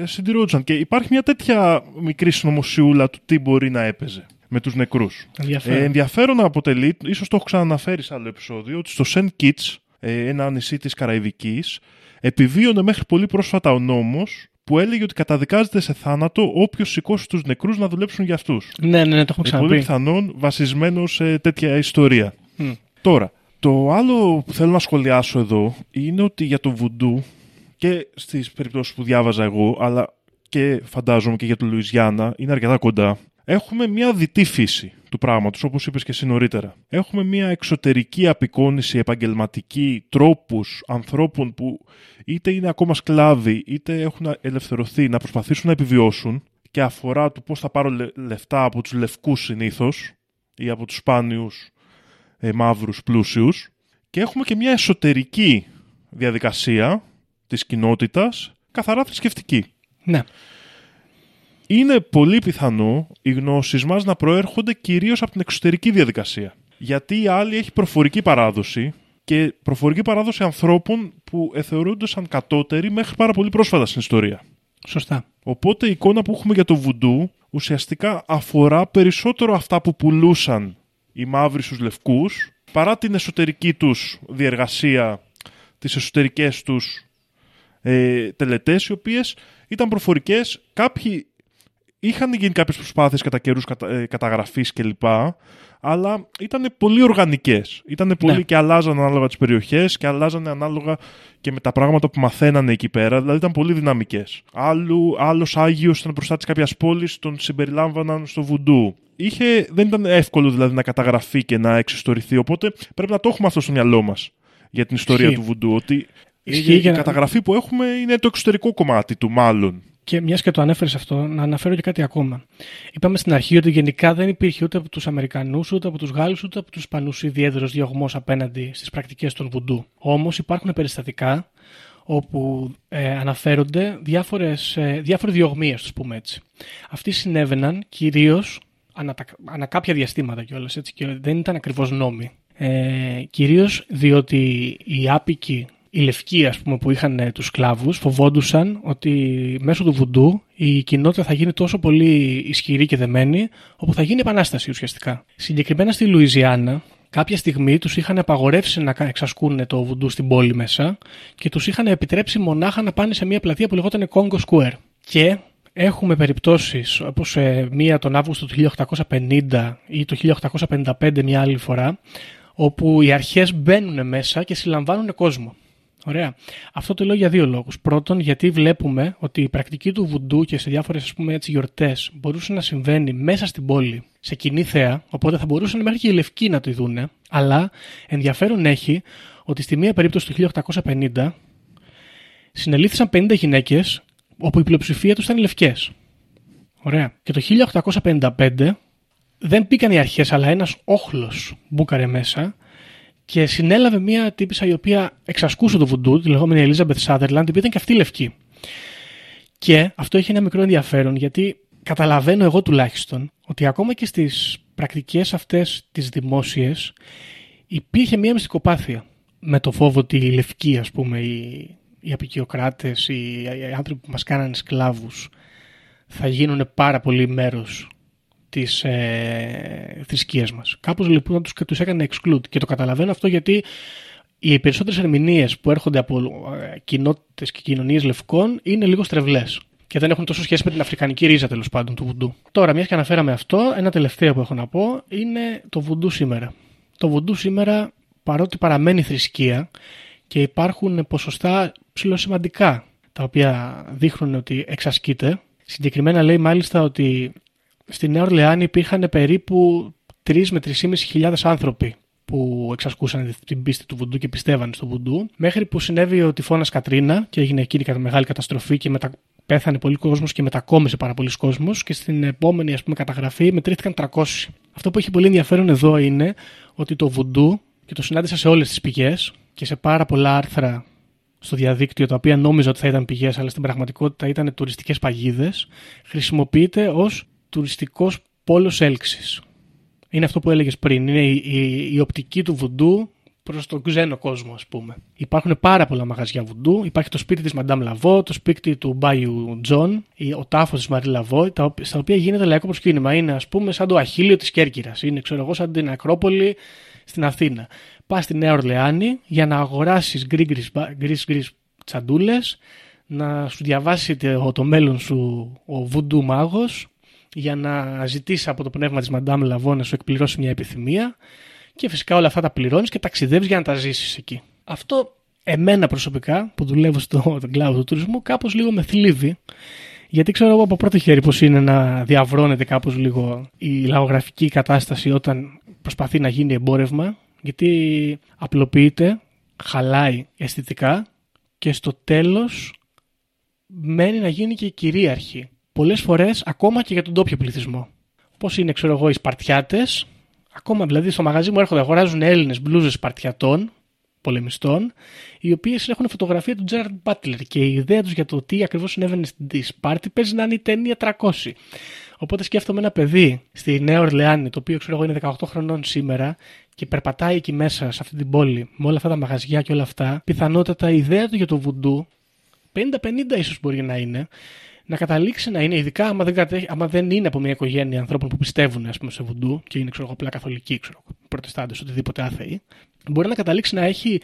ε, συντηρούνταν. Και υπάρχει μια τέτοια μικρή συνωμοσιούλα του τι μπορεί να έπαιζε με τους νεκρούς. Ενδιαφέρον. Ε, ενδιαφέρον αποτελεί, ίσως το έχω ξαναναφέρει σε άλλο επεισόδιο, ότι στο Σεν Κίτς, ε, ένα νησί της Καραϊβικής, επιβίωνε μέχρι πολύ πρόσφατα ο νόμος που έλεγε ότι καταδικάζεται σε θάνατο όποιος σηκώσει τους νεκρούς να δουλέψουν για αυτούς. ναι, ναι, ναι, το έχουμε Ε, πολύ ξαναπεί. πιθανόν βασισμένο σε τέτοια ιστορία. Μμ. Τώρα, το άλλο που θέλω να σχολιάσω εδώ είναι ότι για το βουντού και στις περιπτώσεις που διάβαζα εγώ, αλλά και φαντάζομαι και για το Λουιζιάννα, είναι αρκετά κοντά. Έχουμε μια διτή φύση του πράγματος, όπως είπες και εσύ νωρίτερα. Έχουμε μια εξωτερική απεικόνηση επαγγελματική τρόπους ανθρώπων που είτε είναι ακόμα σκλάβοι, είτε έχουν ελευθερωθεί να προσπαθήσουν να επιβιώσουν και αφορά το πώς θα πάρω λε- λεφτά από τους λευκούς συνήθως ή από τους σπάνιους ε, μαύρους πλούσιους και έχουμε και μια εσωτερική διαδικασία της κοινότητας καθαρά θρησκευτική. Ναι. Είναι πολύ πιθανό οι γνώσεις μας να προέρχονται κυρίως από την εξωτερική διαδικασία. Γιατί η άλλη έχει προφορική παράδοση και προφορική παράδοση ανθρώπων που εθεωρούνται σαν κατώτεροι μέχρι πάρα πολύ πρόσφατα στην ιστορία. Σωστά. Οπότε η εικόνα που έχουμε για το βουντού ουσιαστικά αφορά περισσότερο αυτά που πουλούσαν οι μαύροι στους λευκούς παρά την εσωτερική τους διεργασία, τις εσωτερικές τους ε, τελετές οι οποίες ήταν προφορικές. Κάποιοι είχαν γίνει κάποιες προσπάθειες κατά καιρούς κατα, ε, καταγραφής κλπ. Αλλά ήταν πολύ οργανικές. Ήταν πολύ Ναι. και αλλάζαν ανάλογα τις περιοχές και αλλάζανε ανάλογα και με τα πράγματα που μαθαίνανε εκεί πέρα. Δηλαδή ήταν πολύ δυναμικές. Άλλου, άλλος Άγιος ήταν προστάτης κάποιας πόλης, τον συμπεριλάμβαναν στο βουντού. Είχε, δεν ήταν εύκολο δηλαδή να καταγραφεί και να εξιστορηθεί. Οπότε πρέπει να το έχουμε αυτό στο μυαλό μας για την ιστορία Ισχύει. του βουντού. Ότι Ισχύει η για να- καταγραφή που έχουμε είναι το εξωτερικό κομμάτι του μάλλον. Και μιας και το ανέφερες αυτό, να αναφέρω και κάτι ακόμα. Είπαμε στην αρχή ότι γενικά δεν υπήρχε ούτε από τους Αμερικανούς, ούτε από τους Γάλλους, ούτε από τους Ισπανούς ιδιαίτερος διωγμός απέναντι στις πρακτικές των βουντού. Όμως υπάρχουν περιστατικά όπου ε, αναφέρονται διάφορες, ε, διάφοροι διωγμοί, ας το πούμε έτσι. Αυτοί συνέβαιναν κυρίως ανα, τα- ανα κάποια διαστήματα κιόλας, έτσι, και δεν ήταν ακριβώς νόμοι. Ε, Κυρίως διότι οι άπικοι, οι λευκοί ας πούμε, που είχαν ε, τους σκλάβους φοβόντουσαν ότι μέσω του βουντού η κοινότητα θα γίνει τόσο πολύ ισχυρή και δεμένη όπου θα γίνει επανάσταση ουσιαστικά. Συγκεκριμένα στη Λουιζιάννα κάποια στιγμή τους είχαν απαγορεύσει να κα- εξασκούν το βουντού στην πόλη μέσα και τους είχαν επιτρέψει μονάχα να πάνε σε μια πλατεία που λεγόταν Congo Square. Και Έχουμε περιπτώσεις όπως ε, μία τον Αύγουστο του 1850 ή το 1855 μια άλλη φορά όπου οι αρχές μπαίνουν μέσα και συλλαμβάνουν κόσμο. Ωραία. Αυτό το λέω για δύο λόγους. Πρώτον, γιατί βλέπουμε ότι η πρακτική του βουντού και σε διάφορες ας πούμε, έτσι, γιορτές μπορούσε να συμβαίνει μέσα στην πόλη, σε κοινή θέα, οπότε θα μπορούσαν μέχρι και οι λευκοί να το δούνε. Αλλά ενδιαφέρον έχει ότι στη μία περίπτωση του 1850 συνελήφθησαν 50 γυναίκες όπου η πλειοψηφία τους ήταν λευκές. Ωραία. Και το 1855 δεν μπήκαν οι αρχές, αλλά ένας όχλος μπούκαρε μέσα και συνέλαβε μια τύπησα η οποία εξασκούσε το βουντού, τη λεγόμενη Elizabeth Sutherland, η οποία ήταν και αυτή λευκή. Και αυτό έχει ένα μικρό ενδιαφέρον γιατί καταλαβαίνω εγώ τουλάχιστον ότι ακόμα και στις πρακτικές αυτές τις δημόσιες υπήρχε μια μυστικοπάθεια με το φόβο ότι οι λευκοί ας πούμε οι, οι απεικιοκράτες, οι, οι άνθρωποι που μας κάνανε σκλάβους θα γίνουν πάρα πολύ μέρος της ε, θρησκείας μας. Κάπως λοιπόν τους, τους έκανε exclude και το καταλαβαίνω αυτό γιατί οι περισσότερες ερμηνείες που έρχονται από ε, κοινότητες και κοινωνίες λευκών είναι λίγο στρεβλές και δεν έχουν τόσο σχέση με την αφρικανική ρίζα τέλος πάντων του βουντού. Τώρα, μιας και αναφέραμε αυτό, ένα τελευταίο που έχω να πω είναι το βουντού σήμερα. Το βουντού σήμερα, παρότι παραμένει θρησκεία και υπάρχουν ποσοστά ψηλοσημαντικά τα οποία δείχνουν ότι εξασκείται. Συγκεκριμένα λέει μάλιστα ότι στη Νέα Ορλεάνη υπήρχαν περίπου 3 με 3.500 άνθρωποι που εξασκούσαν την πίστη του Βουντού και πιστεύαν στο Βουντού, μέχρι που συνέβη ο τυφώνας Κατρίνα και έγινε εκείνη κατά μεγάλη καταστροφή και μετα... πέθανε πολύ κόσμος και μετακόμισε πάρα πολλοί κόσμος και στην επόμενη ας πούμε, καταγραφή μετρήθηκαν 300. Αυτό που έχει πολύ ενδιαφέρον εδώ είναι ότι το Βουντού, και το συνάντησα σε όλες τις πηγές και σε πάρα πολλά άρθρα στο διαδίκτυο, τα οποία νόμιζα ότι θα ήταν πηγές, αλλά στην πραγματικότητα ήταν τουριστικές παγίδες, χρησιμοποιείται ως τουριστικός πόλος έλξης είναι αυτό που έλεγες πριν. Είναι η, η, η οπτική του βουντού προς τον ξένο κόσμο, ας πούμε. Υπάρχουν πάρα πολλά μαγαζιά βουντού. Υπάρχει το σπίτι της Μαντάμ Laveau, το σπίτι του Bayou John, ο τάφος της Marie Laveau, στα οποία γίνεται λαϊκό προσκύνημα. Είναι, ας πούμε, σαν το Αχίλλειο της Κέρκυρας. Είναι, ξέρω εγώ, σαν την Ακρόπολη στην Αθήνα. Πας στη Νέα Ορλεάνη για να αγοράσεις gris-gris τσαντούλες, να σου διαβάσει το, το μέλλον σου ο βουντού μάγος, για να ζητήσει από το πνεύμα της Μαντάμ Laveau να σου εκπληρώσει μια επιθυμία και φυσικά όλα αυτά τα πληρώνεις και ταξιδεύεις για να τα ζήσεις εκεί. Αυτό εμένα προσωπικά που δουλεύω στον (laughs) κλάδο του τουρισμού κάπως λίγο με θλίβει γιατί ξέρω εγώ από πρώτο χέρι πώ είναι να διαβρώνεται κάπως λίγο η λαογραφική κατάσταση όταν προσπαθεί να γίνει εμπόρευμα γιατί απλοποιείται, χαλάει αισθητικά και στο τέλος μένει να γίνει και κυρίαρχη πολλές φορές ακόμα και για τον τόπιο πληθυσμό. Πώς είναι, ξέρω εγώ, οι Σπαρτιάτες, ακόμα δηλαδή στο μαγαζί μου έρχονται, αγοράζουν Έλληνες μπλούζες Σπαρτιατών, πολεμιστών, οι οποίες έχουν φωτογραφία του Τζέραντ Μπάτλερ και η ιδέα τους για το τι ακριβώς συνέβαινε στη Σπάρτη παίζει να είναι η ταινία 300. Οπότε σκέφτομαι ένα παιδί στη Νέα Ορλεάνη, το οποίο ξέρω εγώ είναι 18 χρονών σήμερα και περπατάει εκεί μέσα σε αυτή την πόλη με όλα αυτά τα μαγαζιά και όλα αυτά. Πιθανότατα η ιδέα του για το βουντού, 50-50 ίσως μπορεί να είναι, να καταλήξει να είναι, ειδικά άμα δεν, κατε... άμα δεν είναι από μια οικογένεια ανθρώπων που πιστεύουν ας πούμε, σε βουντού και είναι ξέρω, απλά καθολικοί, ξέρω, προτεστάντες, οτιδήποτε άθεοι, μπορεί να καταλήξει να έχει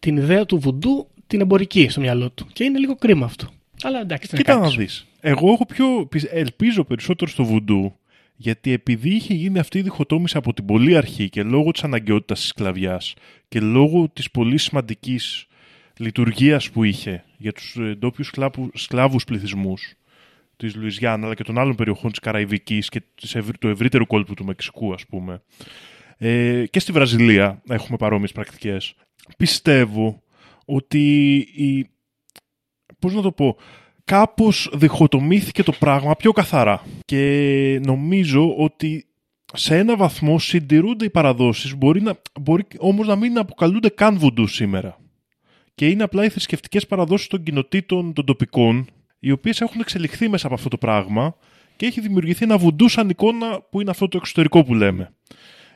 την ιδέα του βουντού την εμπορική στο μυαλό του. Και είναι λίγο κρίμα αυτό. Αλλά εντάξει, Κοίτα να δεις. Εγώ έχω πιο, ελπίζω περισσότερο στο βουντού γιατί επειδή είχε γίνει αυτή η διχοτόμηση από την πολύ αρχή και λόγω της αναγκαιότητας της σκλαβιάς και λόγω της πολύ σημαντικής λειτουργίας που είχε για τους ε, ντόπιους σκλάβους πληθυσμούς της Λουιζιάννα αλλά και των άλλων περιοχών της Καραϊβικής και του ευρύτερου κόλπου του Μεξικού ας πούμε. Ε, και στη Βραζιλία έχουμε παρόμοιες πρακτικές. Πιστεύω ότι η, πώς να το πω κάπως διχοτομήθηκε το πράγμα πιο καθαρά. Και νομίζω ότι σε ένα βαθμό συντηρούνται οι παραδόσεις μπορεί, να, μπορεί όμως να μην αποκαλούνται καν βουντού σήμερα και είναι απλά οι θρησκευτικές παραδόσεις των κοινοτήτων των τοπικών, οι οποίες έχουν εξελιχθεί μέσα από αυτό το πράγμα και έχει δημιουργηθεί ένα βουντού σαν εικόνα που είναι αυτό το εξωτερικό που λέμε.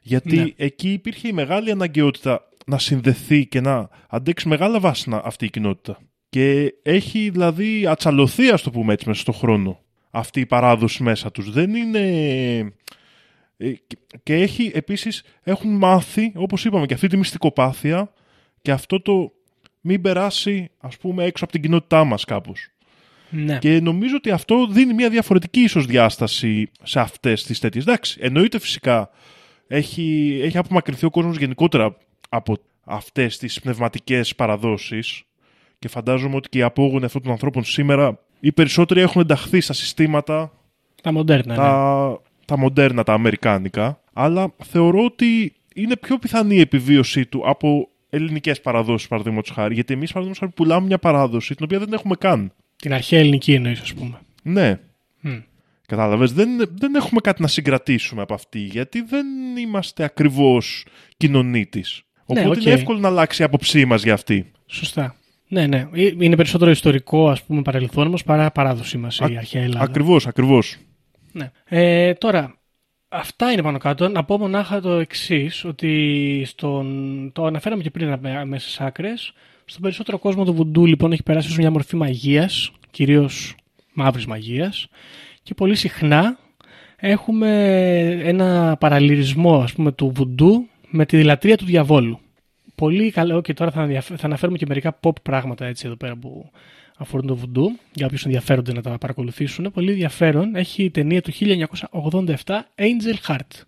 Γιατί ναι. εκεί υπήρχε η μεγάλη αναγκαιότητα να συνδεθεί και να αντέξει μεγάλα βάσινα αυτή η κοινότητα. Και έχει δηλαδή ατσαλωθεί, ας το πούμε έτσι, μέσα στον χρόνο αυτή η παράδοση μέσα τους. Δεν είναι... Ε, και έχει, επίσης έχουν μάθει, όπως είπαμε, και αυτή τη μυστικοπάθεια και αυτό το μην περάσει ας πούμε έξω από την κοινότητά μας κάπως. Ναι. Και νομίζω ότι αυτό δίνει μια διαφορετική ίσως διάσταση σε αυτές τις τέτοιες. Εντάξει, εννοείται φυσικά έχει, έχει απομακρυνθεί ο κόσμος γενικότερα από αυτές τις πνευματικές παραδόσεις και φαντάζομαι ότι και οι απόγονοι αυτών των ανθρώπων σήμερα οι περισσότεροι έχουν ενταχθεί στα συστήματα τα μοντέρνα, τα, ναι. τα μοντέρνα, τα αμερικάνικα αλλά θεωρώ ότι είναι πιο πιθανή η επιβίωσή του από ελληνικές παραδόσεις, παραδείγματος χάρη. Γιατί εμείς, παραδείγματος χάρη, πουλάμε μια παράδοση την οποία δεν έχουμε καν. Την αρχαία ελληνική εννοείς, ας πούμε. Ναι. Mm. Κατάλαβες. Δεν, δεν έχουμε κάτι να συγκρατήσουμε από αυτή, γιατί δεν είμαστε ακριβώς κοινωνή τη. Ναι, Οπότε okay. είναι εύκολο να αλλάξει η άποψή μας για αυτή. Σωστά. Ναι, ναι. Ε, Είναι περισσότερο ιστορικό ας πούμε παρελθόν μας παρά παράδοση μας η Α- αρχαία Ελλάδα. Ακριβώς, ακριβώς. Ναι. Ε, τώρα, αυτά είναι πάνω κάτω. Να πω μονάχα το εξής, ότι στον, το αναφέραμε και πριν με- μέσα στις άκρες. Στον περισσότερο κόσμο το βουντού λοιπόν έχει περάσει ως μια μορφή μαγείας, κυρίως μαύρης μαγείας και πολύ συχνά έχουμε ένα παραλληλισμό ας πούμε του βουντού με τη δηλατρία του διαβόλου. Πολύ καλό και τώρα θα, αναφε- θα αναφέρουμε και μερικά pop πράγματα έτσι εδώ πέρα που αφορούν το βουντού, για όποιους ενδιαφέρονται να τα παρακολουθήσουν. Πολύ ενδιαφέρον έχει η ταινία του 1987 Angel Heart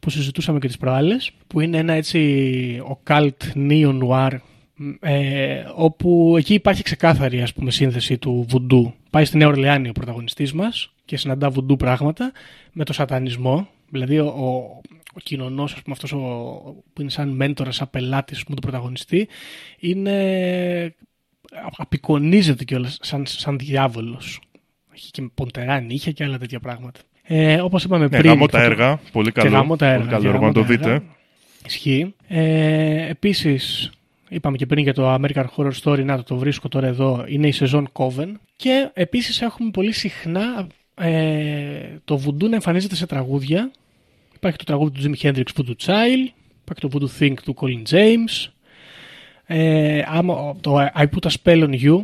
που συζητούσαμε και τις προάλλες που είναι ένα έτσι occult neo noir ε, όπου εκεί υπάρχει ξεκάθαρη ας πούμε σύνθεση του βουντού. Πάει στη Νέα Ορλεάνη ο πρωταγωνιστής μας και συναντά βουντού πράγματα με το σατανισμό δηλαδή ο, ο, ο κοινωνός ας πούμε αυτός ο, που είναι σαν μέντορας, σαν πελάτης ας πούμε, του πρωταγωνιστή είναι απεικονίζεται κιόλας σαν, σαν διάβολος. Έχει και ποντερά νύχια και άλλα τέτοια πράγματα. Ε, όπως είπαμε Ναι, πριν... γαμώ τα θα το- έργα. Πολύ και καλό. γαμώ τα έργα. Πολύ καλό και έργο γαμώ να το τα έργα. δείτε. Ισχύει. Ε, επίσης, είπαμε και πριν για το American Horror Story, να το, το βρίσκω τώρα εδώ, είναι η σεζόν Coven. Και επίσης έχουμε πολύ συχνά ε, το voodoo να εμφανίζεται σε τραγούδια. Υπάρχει το τραγούδι του Jimi Hendrix Voodoo Child, υπάρχει το Voodoo Think του Colin James. Ε, άμα, το I Put a Spell on You,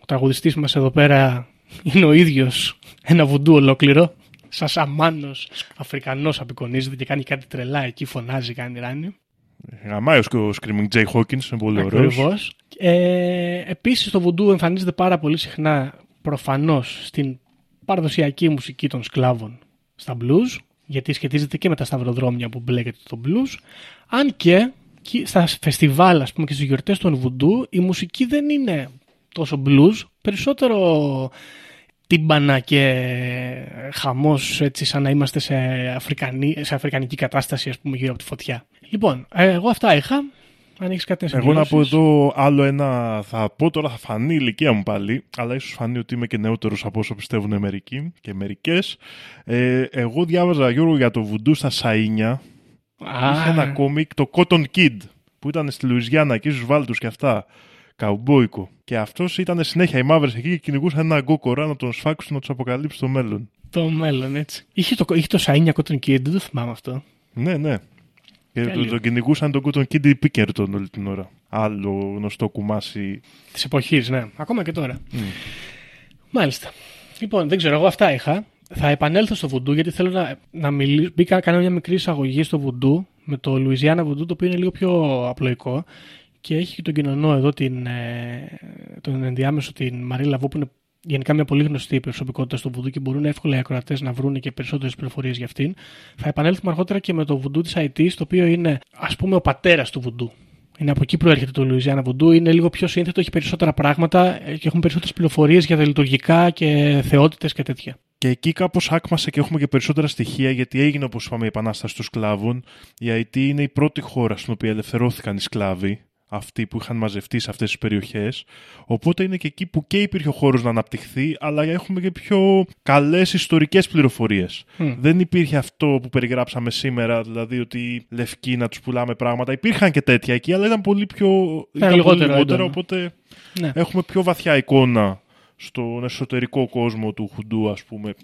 ο τραγουδιστής μας εδώ πέρα είναι ο ίδιος ένα βουντού ολόκληρο. Σαν σαμάνος Αφρικανός απεικονίζεται και κάνει κάτι τρελά εκεί, φωνάζει, κάνει ράνι. Γαμάει ο Σκ- ο Screaming Jay Hawkins, είναι πολύ ωραίος. Ακριβώς. Ε, επίσης το βουντού εμφανίζεται πάρα πολύ συχνά προφανώς στην παραδοσιακή μουσική των σκλάβων στα blues, γιατί σχετίζεται και με τα σταυροδρόμια που μπλέκεται το blues, αν και και στα φεστιβάλ ας πούμε και στις γιορτές των βουντού η μουσική δεν είναι τόσο blues, περισσότερο τύμπανα και χαμός έτσι σαν να είμαστε σε, αφρικανή, σε αφρικανική κατάσταση ας πούμε γύρω από τη φωτιά. Λοιπόν, ε, εγώ αυτά είχα. Αν έχεις κάτι να Εγώ να πω συμπληρώσεις. εδώ άλλο ένα, θα πω τώρα θα φανεί η ηλικία μου πάλι, αλλά ίσως φανεί ότι είμαι και νεότερος από όσο πιστεύουν μερικοί και μερικές. Ε, εγώ διάβαζα Γιώργο για το βουντού στα Σαΐνια, Α, είχε ένα κόμικ, το Cotton Kid, που ήταν στη Λουιζιάννα εκεί στους Βάλτους και αυτά, καουμπόικο. Και αυτός ήταν συνέχεια οι μαύρες εκεί και κυνηγούσαν ένα γκόκορα να τον σφάξουν να τους αποκαλύψει το μέλλον. Το μέλλον, έτσι. Είχε το, είχε το Σαΐνια Cotton Kid, δεν το θυμάμαι αυτό. Ναι, ναι. Και Τέλειο. τον, τον κυνηγούσαν τον Cotton Kid η Πίκερτον όλη την ώρα. Άλλο γνωστό κουμάσι. Της εποχής, ναι. Ακόμα και τώρα. Μάλιστα. Λοιπόν, δεν ξέρω, εγώ αυτά είχα. Θα επανέλθω στο βουντού γιατί θέλω να, να μιλήσω. Μπήκα, κάνω μια μικρή εισαγωγή στο βουντού με το Λουιζιάννα βουντού, το οποίο είναι λίγο πιο απλοϊκό. Και έχει και τον κοινωνό εδώ, την, ε, τον ενδιάμεσο, την Μαρή Λαβού, που είναι γενικά μια πολύ γνωστή προσωπικότητα στο βουντού και μπορούν εύκολα οι ακροατές να βρουν και περισσότερες πληροφορίες για αυτήν. Θα επανέλθουμε αργότερα και με το βουντού της IT, το οποίο είναι ας πούμε ο πατέρας του βουντού. Είναι από εκεί προέρχεται το Λουιζιάννα Βουντού. Είναι λίγο πιο σύνθετο, έχει περισσότερα πράγματα ε, και έχουν περισσότερες πληροφορίες για τα λειτουργικά και θεότητες και τέτοια. Και εκεί κάπως άκμασε και έχουμε και περισσότερα στοιχεία γιατί έγινε όπως είπαμε η επανάσταση των σκλάβων. Η IT είναι η πρώτη χώρα στην οποία ελευθερώθηκαν οι σκλάβοι, αυτοί που είχαν μαζευτεί σε αυτές τις περιοχές. Οπότε είναι και εκεί που και υπήρχε ο χώρος να αναπτυχθεί, αλλά έχουμε και πιο καλές ιστορικές πληροφορίες. Μμ. Δεν υπήρχε αυτό που περιγράψαμε σήμερα, δηλαδή ότι λευκοί να τους πουλάμε πράγματα. Υπήρχαν και τέτοια εκεί, αλλά ήταν πολύ πιο. ήταν λιγότερο πολύ λιγότερο, έντονο. οπότε Ναι. έχουμε πιο βαθιά εικόνα στον εσωτερικό κόσμο του Χουντού, ας πούμε.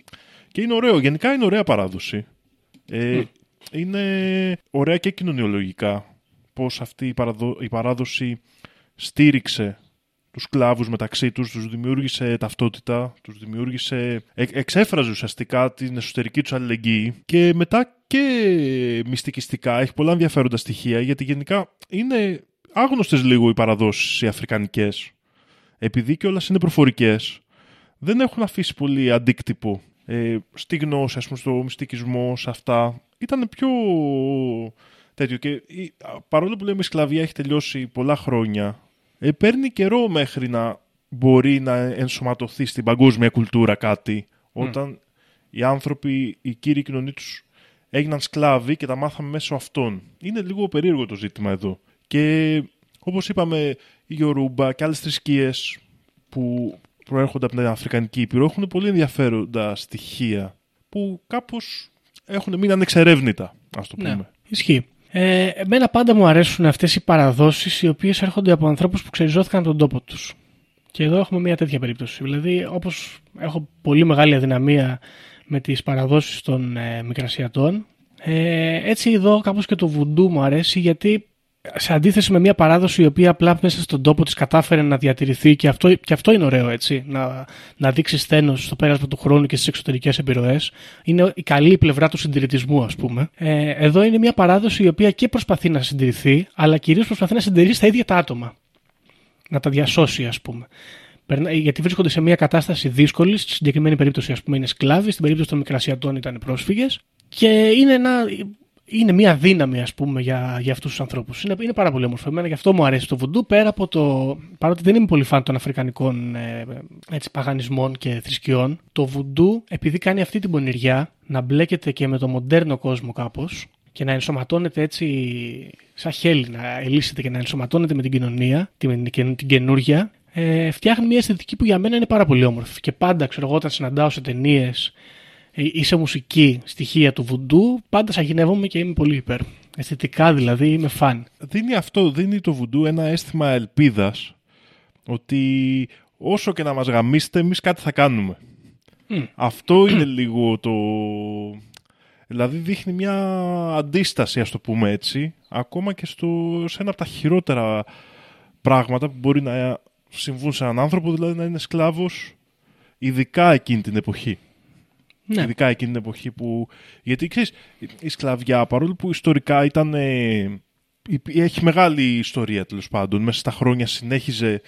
Και είναι ωραίο, γενικά είναι ωραία παράδοση. Ε, Είναι ωραία και κοινωνιολογικά πώς αυτή η, παραδο- η παράδοση στήριξε τους σκλάβους μεταξύ τους, τους δημιούργησε ταυτότητα, τους δημιούργησε, ε, εξέφραζε ουσιαστικά την εσωτερική τους αλληλεγγύη και μετά και μυστικιστικά έχει πολλά ενδιαφέροντα στοιχεία γιατί γενικά είναι άγνωστες λίγο οι παραδόσεις οι αφρικανικές επειδή και όλες είναι προφορικές δεν έχουν αφήσει πολύ αντίκτυπο ε, στη γνώση, ας πούμε, στο μυστικισμό, σε αυτά. Ήταν πιο τέτοιο. Και η- α, παρόλο που λέμε η σκλαβιά έχει τελειώσει πολλά χρόνια, ε, παίρνει καιρό μέχρι να μπορεί να ενσωματωθεί στην παγκόσμια κουλτούρα κάτι, όταν οι άνθρωποι, οι κύριοι κοινωνοί τους έγιναν σκλάβοι και τα μάθαμε μέσω αυτών. Είναι λίγο περίεργο το ζήτημα εδώ. Και όπως είπαμε, η Γιορούμπα και άλλες θρησκείες που προέρχονται από την Αφρικανική Ήπειρο έχουν πολύ ενδιαφέροντα στοιχεία που κάπως έχουν μείνει ανεξερεύνητα, ας το πούμε. Ναι, ισχύει. Ε, εμένα πάντα μου αρέσουν αυτές οι παραδόσεις οι οποίες έρχονται από ανθρώπους που ξεριζώθηκαν τον τόπο τους. Και εδώ έχουμε μια τέτοια περίπτωση. Δηλαδή, όπως έχω πολύ μεγάλη αδυναμία με τις παραδόσεις των ε, μικρασιατών, ε, έτσι εδώ κάπως και το βουντού μου αρέσει γιατί σε αντίθεση με μια παράδοση η οποία απλά μέσα στον τόπο της κατάφερε να διατηρηθεί και αυτό, και αυτό είναι ωραίο έτσι, να, να δείξεις στένος στο πέρασμα του χρόνου και στις εξωτερικές επιρροές. Είναι η καλή πλευρά του συντηρητισμού ας πούμε. Ε, εδώ είναι μια παράδοση η οποία και προσπαθεί να συντηρηθεί αλλά κυρίως προσπαθεί να συντηρήσει τα ίδια τα άτομα. Να τα διασώσει ας πούμε. Περνά- Γιατί βρίσκονται σε μια κατάσταση δύσκολη. Στη συγκεκριμένη περίπτωση, ας πούμε, είναι σκλάβοι. Στην περίπτωση των Μικρασιατών ήταν πρόσφυγες. Και είναι, ένα, είναι μια δύναμη, ας πούμε, για, για αυτούς τους ανθρώπους. Είναι, είναι πάρα πολύ όμορφο. Εμένα γι' αυτό μου αρέσει το βουντού. Πέρα από το. Παρότι δεν είμαι πολύ φαν των αφρικανικών ε, έτσι, παγανισμών και θρησκειών, το βουντού, επειδή κάνει αυτή την πονηριά να μπλέκεται και με το μοντέρνο κόσμο κάπως και να ενσωματώνεται έτσι σαν χέλη, να ελύσεται και να ενσωματώνεται με την κοινωνία, την, την, την καινούργια, ε, φτιάχνει μια αισθητική που για μένα είναι πάρα πολύ όμορφη. Και πάντα, ξέρω εγώ, όταν συναντάω σε ταινίες ή σε μουσική στοιχεία του βουντού, πάντα σαγηνεύομαι και είμαι πολύ υπέρ. Αισθητικά δηλαδή είμαι φαν. Δίνει αυτό, δίνει το βουντού ένα αίσθημα ελπίδας ότι όσο και να μας γαμίσετε εμείς κάτι θα κάνουμε. Αυτό είναι λίγο το... Δηλαδή δείχνει μια αντίσταση, ας το πούμε έτσι, ακόμα και στο, σε ένα από τα χειρότερα πράγματα που μπορεί να συμβούν σε έναν άνθρωπο, δηλαδή να είναι σκλάβος, ειδικά εκείνη την εποχή. Ναι. Ειδικά εκείνη την εποχή που. Γιατί ξέρεις, η σκλαβιά, παρόλο που ιστορικά ήταν. ε, υπ- έχει μεγάλη ιστορία τέλος πάντων. Μέσα στα χρόνια συνέχιζε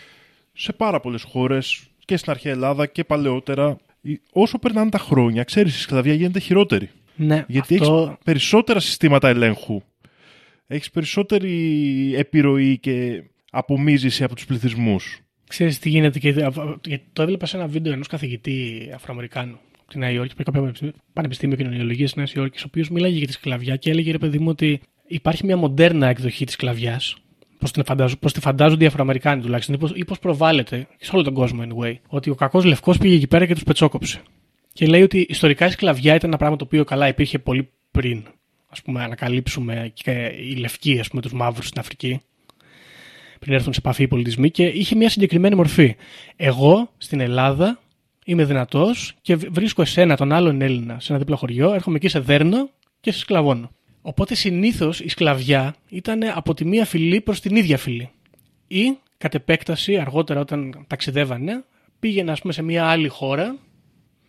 σε πάρα πολλές χώρες και στην αρχαία Ελλάδα και παλαιότερα. Η- Όσο περνάνε τα χρόνια, ξέρεις, η σκλαβιά γίνεται χειρότερη. Ναι, Γιατί αυτό... έχεις περισσότερα συστήματα ελέγχου. Έχεις περισσότερη επιρροή και απομίζηση από τους πληθυσμούς. Ξέρεις τι γίνεται και γιατί το έβλεπα σε ένα βίντεο ενός καθηγητή Αφροαμερικάνου από τη Νέα Υόρκη, από κάποιο πανεπιστήμιο κοινωνιολογίας της Νέας Υόρκης, ο οποίος μιλάγε για τη σκλαβιά και έλεγε ρε παιδί μου ότι υπάρχει μια μοντέρνα εκδοχή της σκλαβιάς. Πώς την φαντάζω, πώς τη φαντάζονται οι Αφροαμερικάνοι τουλάχιστον, ή πώς- ή πώς προβάλλεται και σε όλο τον κόσμο anyway. Ότι ο κακός λευκός πήγε εκεί πέρα και τους πετσόκοψε. Και λέει ότι ιστορικά η σκλαβιά ήταν ένα πράγμα το οποίο καλά υπήρχε πολύ πριν. Α πούμε, ανακαλύψουμε και οι λευκοί, ας πούμε, τους μαύρους στην Αφρική πριν έρθουν σε επαφή οι πολιτισμοί και είχε μια συγκεκριμένη μορφή. Εγώ στην Ελλάδα είμαι δυνατός και β- βρίσκω εσένα, τον άλλον Έλληνα, σε ένα δίπλα χωριό, έρχομαι εκεί σε δέρνω και σε σκλαβώνω. Οπότε συνήθως η σκλαβιά ήταν από τη μία φυλή προς την ίδια φυλή. Ή κατ' επέκταση, αργότερα όταν ταξιδεύανε, πήγαινε ας πούμε, σε μια άλλη χώρα,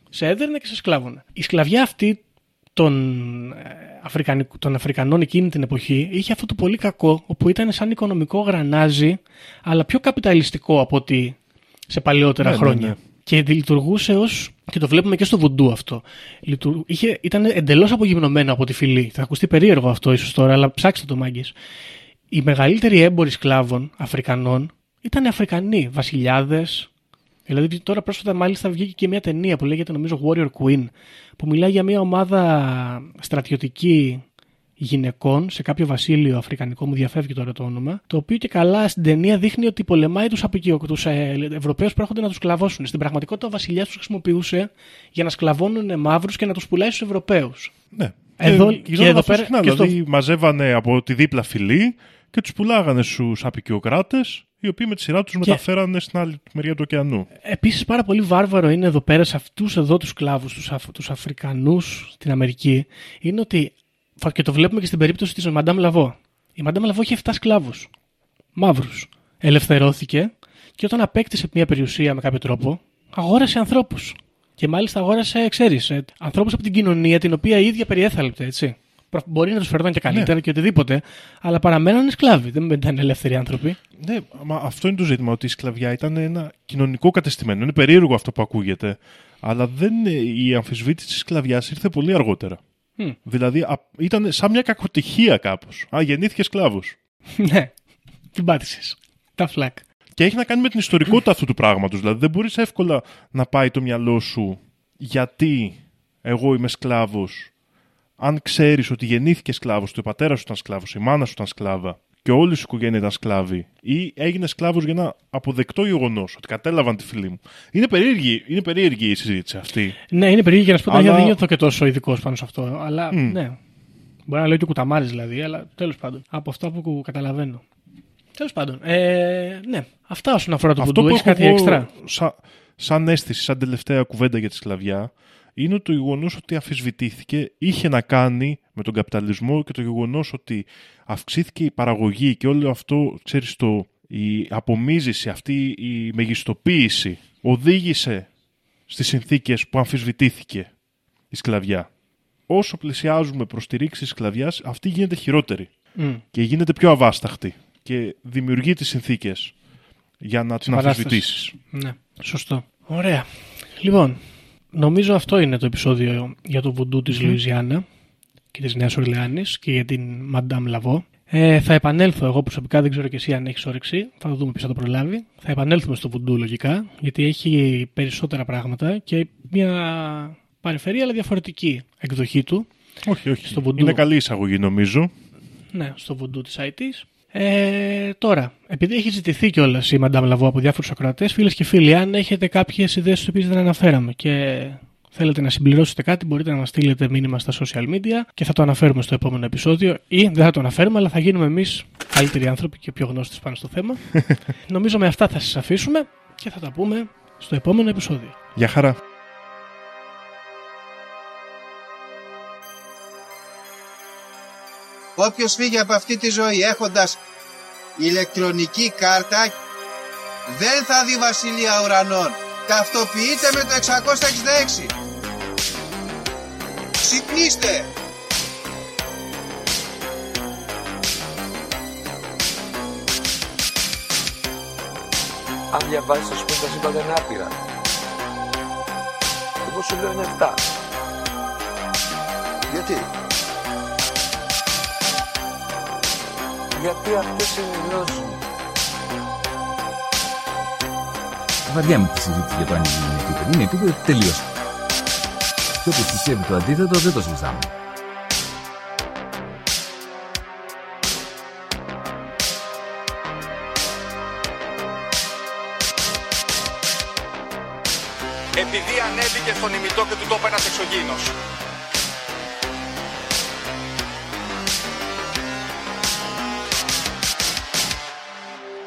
σε έδερνε και σε σκλάβωνε. Η σκλαβιά αυτή των, ε, Αφρικανικ- των Αφρικανών εκείνη την εποχή είχε αυτό το πολύ κακό, όπου ήταν σαν οικονομικό γρανάζι, αλλά πιο καπιταλιστικό από ότι σε παλαιότερα Ναι, ναι, χρόνια. ναι. Και λειτουργούσε ως. και το βλέπουμε και στο βουντού αυτό. Λειτου- Είχε, ήταν εντελώς απογυμνωμένο από τη φυλή. Θα ακουστεί περίεργο αυτό ίσως τώρα, αλλά ψάξτε το μάγκε. Οι μεγαλύτεροι έμποροι σκλάβων Αφρικανών ήταν Αφρικανοί, βασιλιάδες. Δηλαδή τώρα πρόσφατα μάλιστα βγήκε και μια ταινία που λέγεται νομίζω Warrior Queen που μιλάει για μια ομάδα στρατιωτική γυναικών σε κάποιο βασίλειο αφρικανικό, μου διαφεύγει τώρα το όνομα, το οποίο και καλά στην ταινία δείχνει ότι πολεμάει τους τους ε, Ευρωπαίους που έρχονται να τους σκλαβώσουν. Στην πραγματικότητα ο βασιλιάς τους χρησιμοποιούσε για να σκλαβώνουν μαύρους και να τους πουλάει στους Ευρωπαίους. Ναι. Εδώ- και, και γινόταν εδώ αυτό πέρα- συχνά, και στο- δηλαδή μαζεύανε από τη δίπλα φυλή και τους πουλάγανε στους απεικιοκράτες οι οποίοι με τη σειρά τους μεταφέρανε στην άλλη μεριά του ωκεανού. Επίσης, πάρα πολύ βάρβαρο είναι εδώ πέρα σε αυτούς εδώ τους σκλάβους, τους Αφ, τους Αφρικανούς στην Αμερική, είναι ότι. Και το βλέπουμε και στην περίπτωση της Μαντάμ Λαβό. Η Μαντάμ Λαβό είχε 7 σκλάβους. Μαύρους. Ελευθερώθηκε και όταν απέκτησε μια περιουσία με κάποιο τρόπο, αγόρασε ανθρώπους. Και μάλιστα αγόρασε, ξέρεις, ανθρώπους από την κοινωνία την οποία η ίδια περιέθαλπτε, έτσι. Προ- Μπορεί να τους φερόταν και καλύτερα και οτιδήποτε, αλλά παραμένανε σκλάβοι. Δεν ήταν ελεύθεροι άνθρωποι. Ναι, μα αυτό είναι το ζήτημα, ότι η σκλαβιά ήταν ένα κοινωνικό κατεστημένο. Είναι περίεργο αυτό που ακούγεται. Αλλά δεν, η αμφισβήτηση της σκλαβιάς ήρθε πολύ αργότερα. Μμ. Δηλαδή α, ήταν σαν μια κακοτυχία κάπως. Α, γεννήθηκες σκλάβος. (laughs) ναι, την πάτησες. Τα φλακ. Και έχει να κάνει με την ιστορικότητα αυτού του πράγματος. Δηλαδή δεν μπορείς εύκολα να πάει το μυαλό σου γιατί εγώ είμαι σκλάβος. Αν ξέρεις ότι γεννήθηκες σκλάβος, ότι ο πατέρας σου ήταν σκλάβος, η μάνα σου ήταν σκλάβα και όλη σου η οικογένεια ήταν σκλάβη ή έγινε σκλάβος για ένα αποδεκτό γεγονός ότι κατέλαβαν τη φίλη μου. Είναι περίεργη, είναι περίεργη η συζήτηση αυτή. Ναι, είναι περίεργη για να σου πω ότι Αλλά- δεν νιώθω και τόσο ειδικός πάνω σε αυτό. Αλλά Μμ. ναι. Μπορεί να λέω και κουταμάρι δηλαδή, αλλά τέλος πάντων. Από αυτά που καταλαβαίνω. Τέλος πάντων. Ε, ναι, αυτά όσον αφορά το Αυτό βουντού. που Έχεις έχω κάτι εγώ έξτρα; Σαν, σαν αίσθηση, σαν τελευταία κουβέντα για τη σκλαβιά, είναι το γεγονός ότι αφισβητήθηκε, είχε να κάνει με τον καπιταλισμό και το γεγονός ότι αυξήθηκε η παραγωγή και όλο αυτό, ξέρεις το, η απομίζηση, αυτή η μεγιστοποίηση οδήγησε στις συνθήκες που αμφισβητήθηκε η σκλαβιά. Όσο πλησιάζουμε προς τη ρήξη της σκλαβιάς, αυτή γίνεται χειρότερη Μμ. και γίνεται πιο αβάσταχτη και δημιουργεί τις συνθήκες για να την παράστασης. αμφισβητήσεις. Ναι, σωστό. Ωραία. Λοιπόν, νομίζω αυτό είναι το επεισόδιο για το βουντού της Λουιζιάννα και της Νέας Ορλεάνης και για την Μαντάμ Λαβό. Ε, θα επανέλθω εγώ προσωπικά, δεν ξέρω και εσύ αν έχεις όρεξη. Θα το δούμε ποιος θα το προλάβει. Θα επανέλθουμε στο βουντού λογικά, γιατί έχει περισσότερα πράγματα και μια παρεμφερή αλλά διαφορετική εκδοχή του. Όχι, όχι. Στο βουντού. Είναι καλή εισαγωγή νομίζω. Ναι, στο βουντού της IT. Ε, τώρα, επειδή έχει ζητηθεί κιόλας η Μαντάμ Λαβό από διάφορους ακροατές, φίλες και φίλοι, αν έχετε κάποιες ιδέες τις οποίες δεν αναφέραμε και θέλετε να συμπληρώσετε κάτι, μπορείτε να μας στείλετε μήνυμα στα social media και θα το αναφέρουμε στο επόμενο επεισόδιο ή δεν θα το αναφέρουμε, αλλά θα γίνουμε εμείς καλύτεροι άνθρωποι και πιο γνώστες πάνω στο θέμα. (laughs) Νομίζω με αυτά θα σας αφήσουμε και θα τα πούμε στο επόμενο επεισόδιο. Γεια χαρά. Όποιος φύγει από αυτή τη ζωή έχοντας ηλεκτρονική κάρτα δεν θα δει βασιλεία ουρανών. Ταυτοποιείτε με το 666. Ξυπνήστε! Αν διαβάζεις θα σου πει τα σύμπαντα είναι άπειρα. Εγώ σου λέω είναι 7. Γιατί; Γιατί αυτές είναι οι γνώσεις μου. Βαριά με τη συζήτηση για το αν είναι επίπεδο. Είναι επίπεδο τελείως. Και όποιο πιστεύει το αντίθετο δεν το συζητάμε. Επειδή ανέβηκε στον ημιτό και του τόπου ένας εξωγήινος.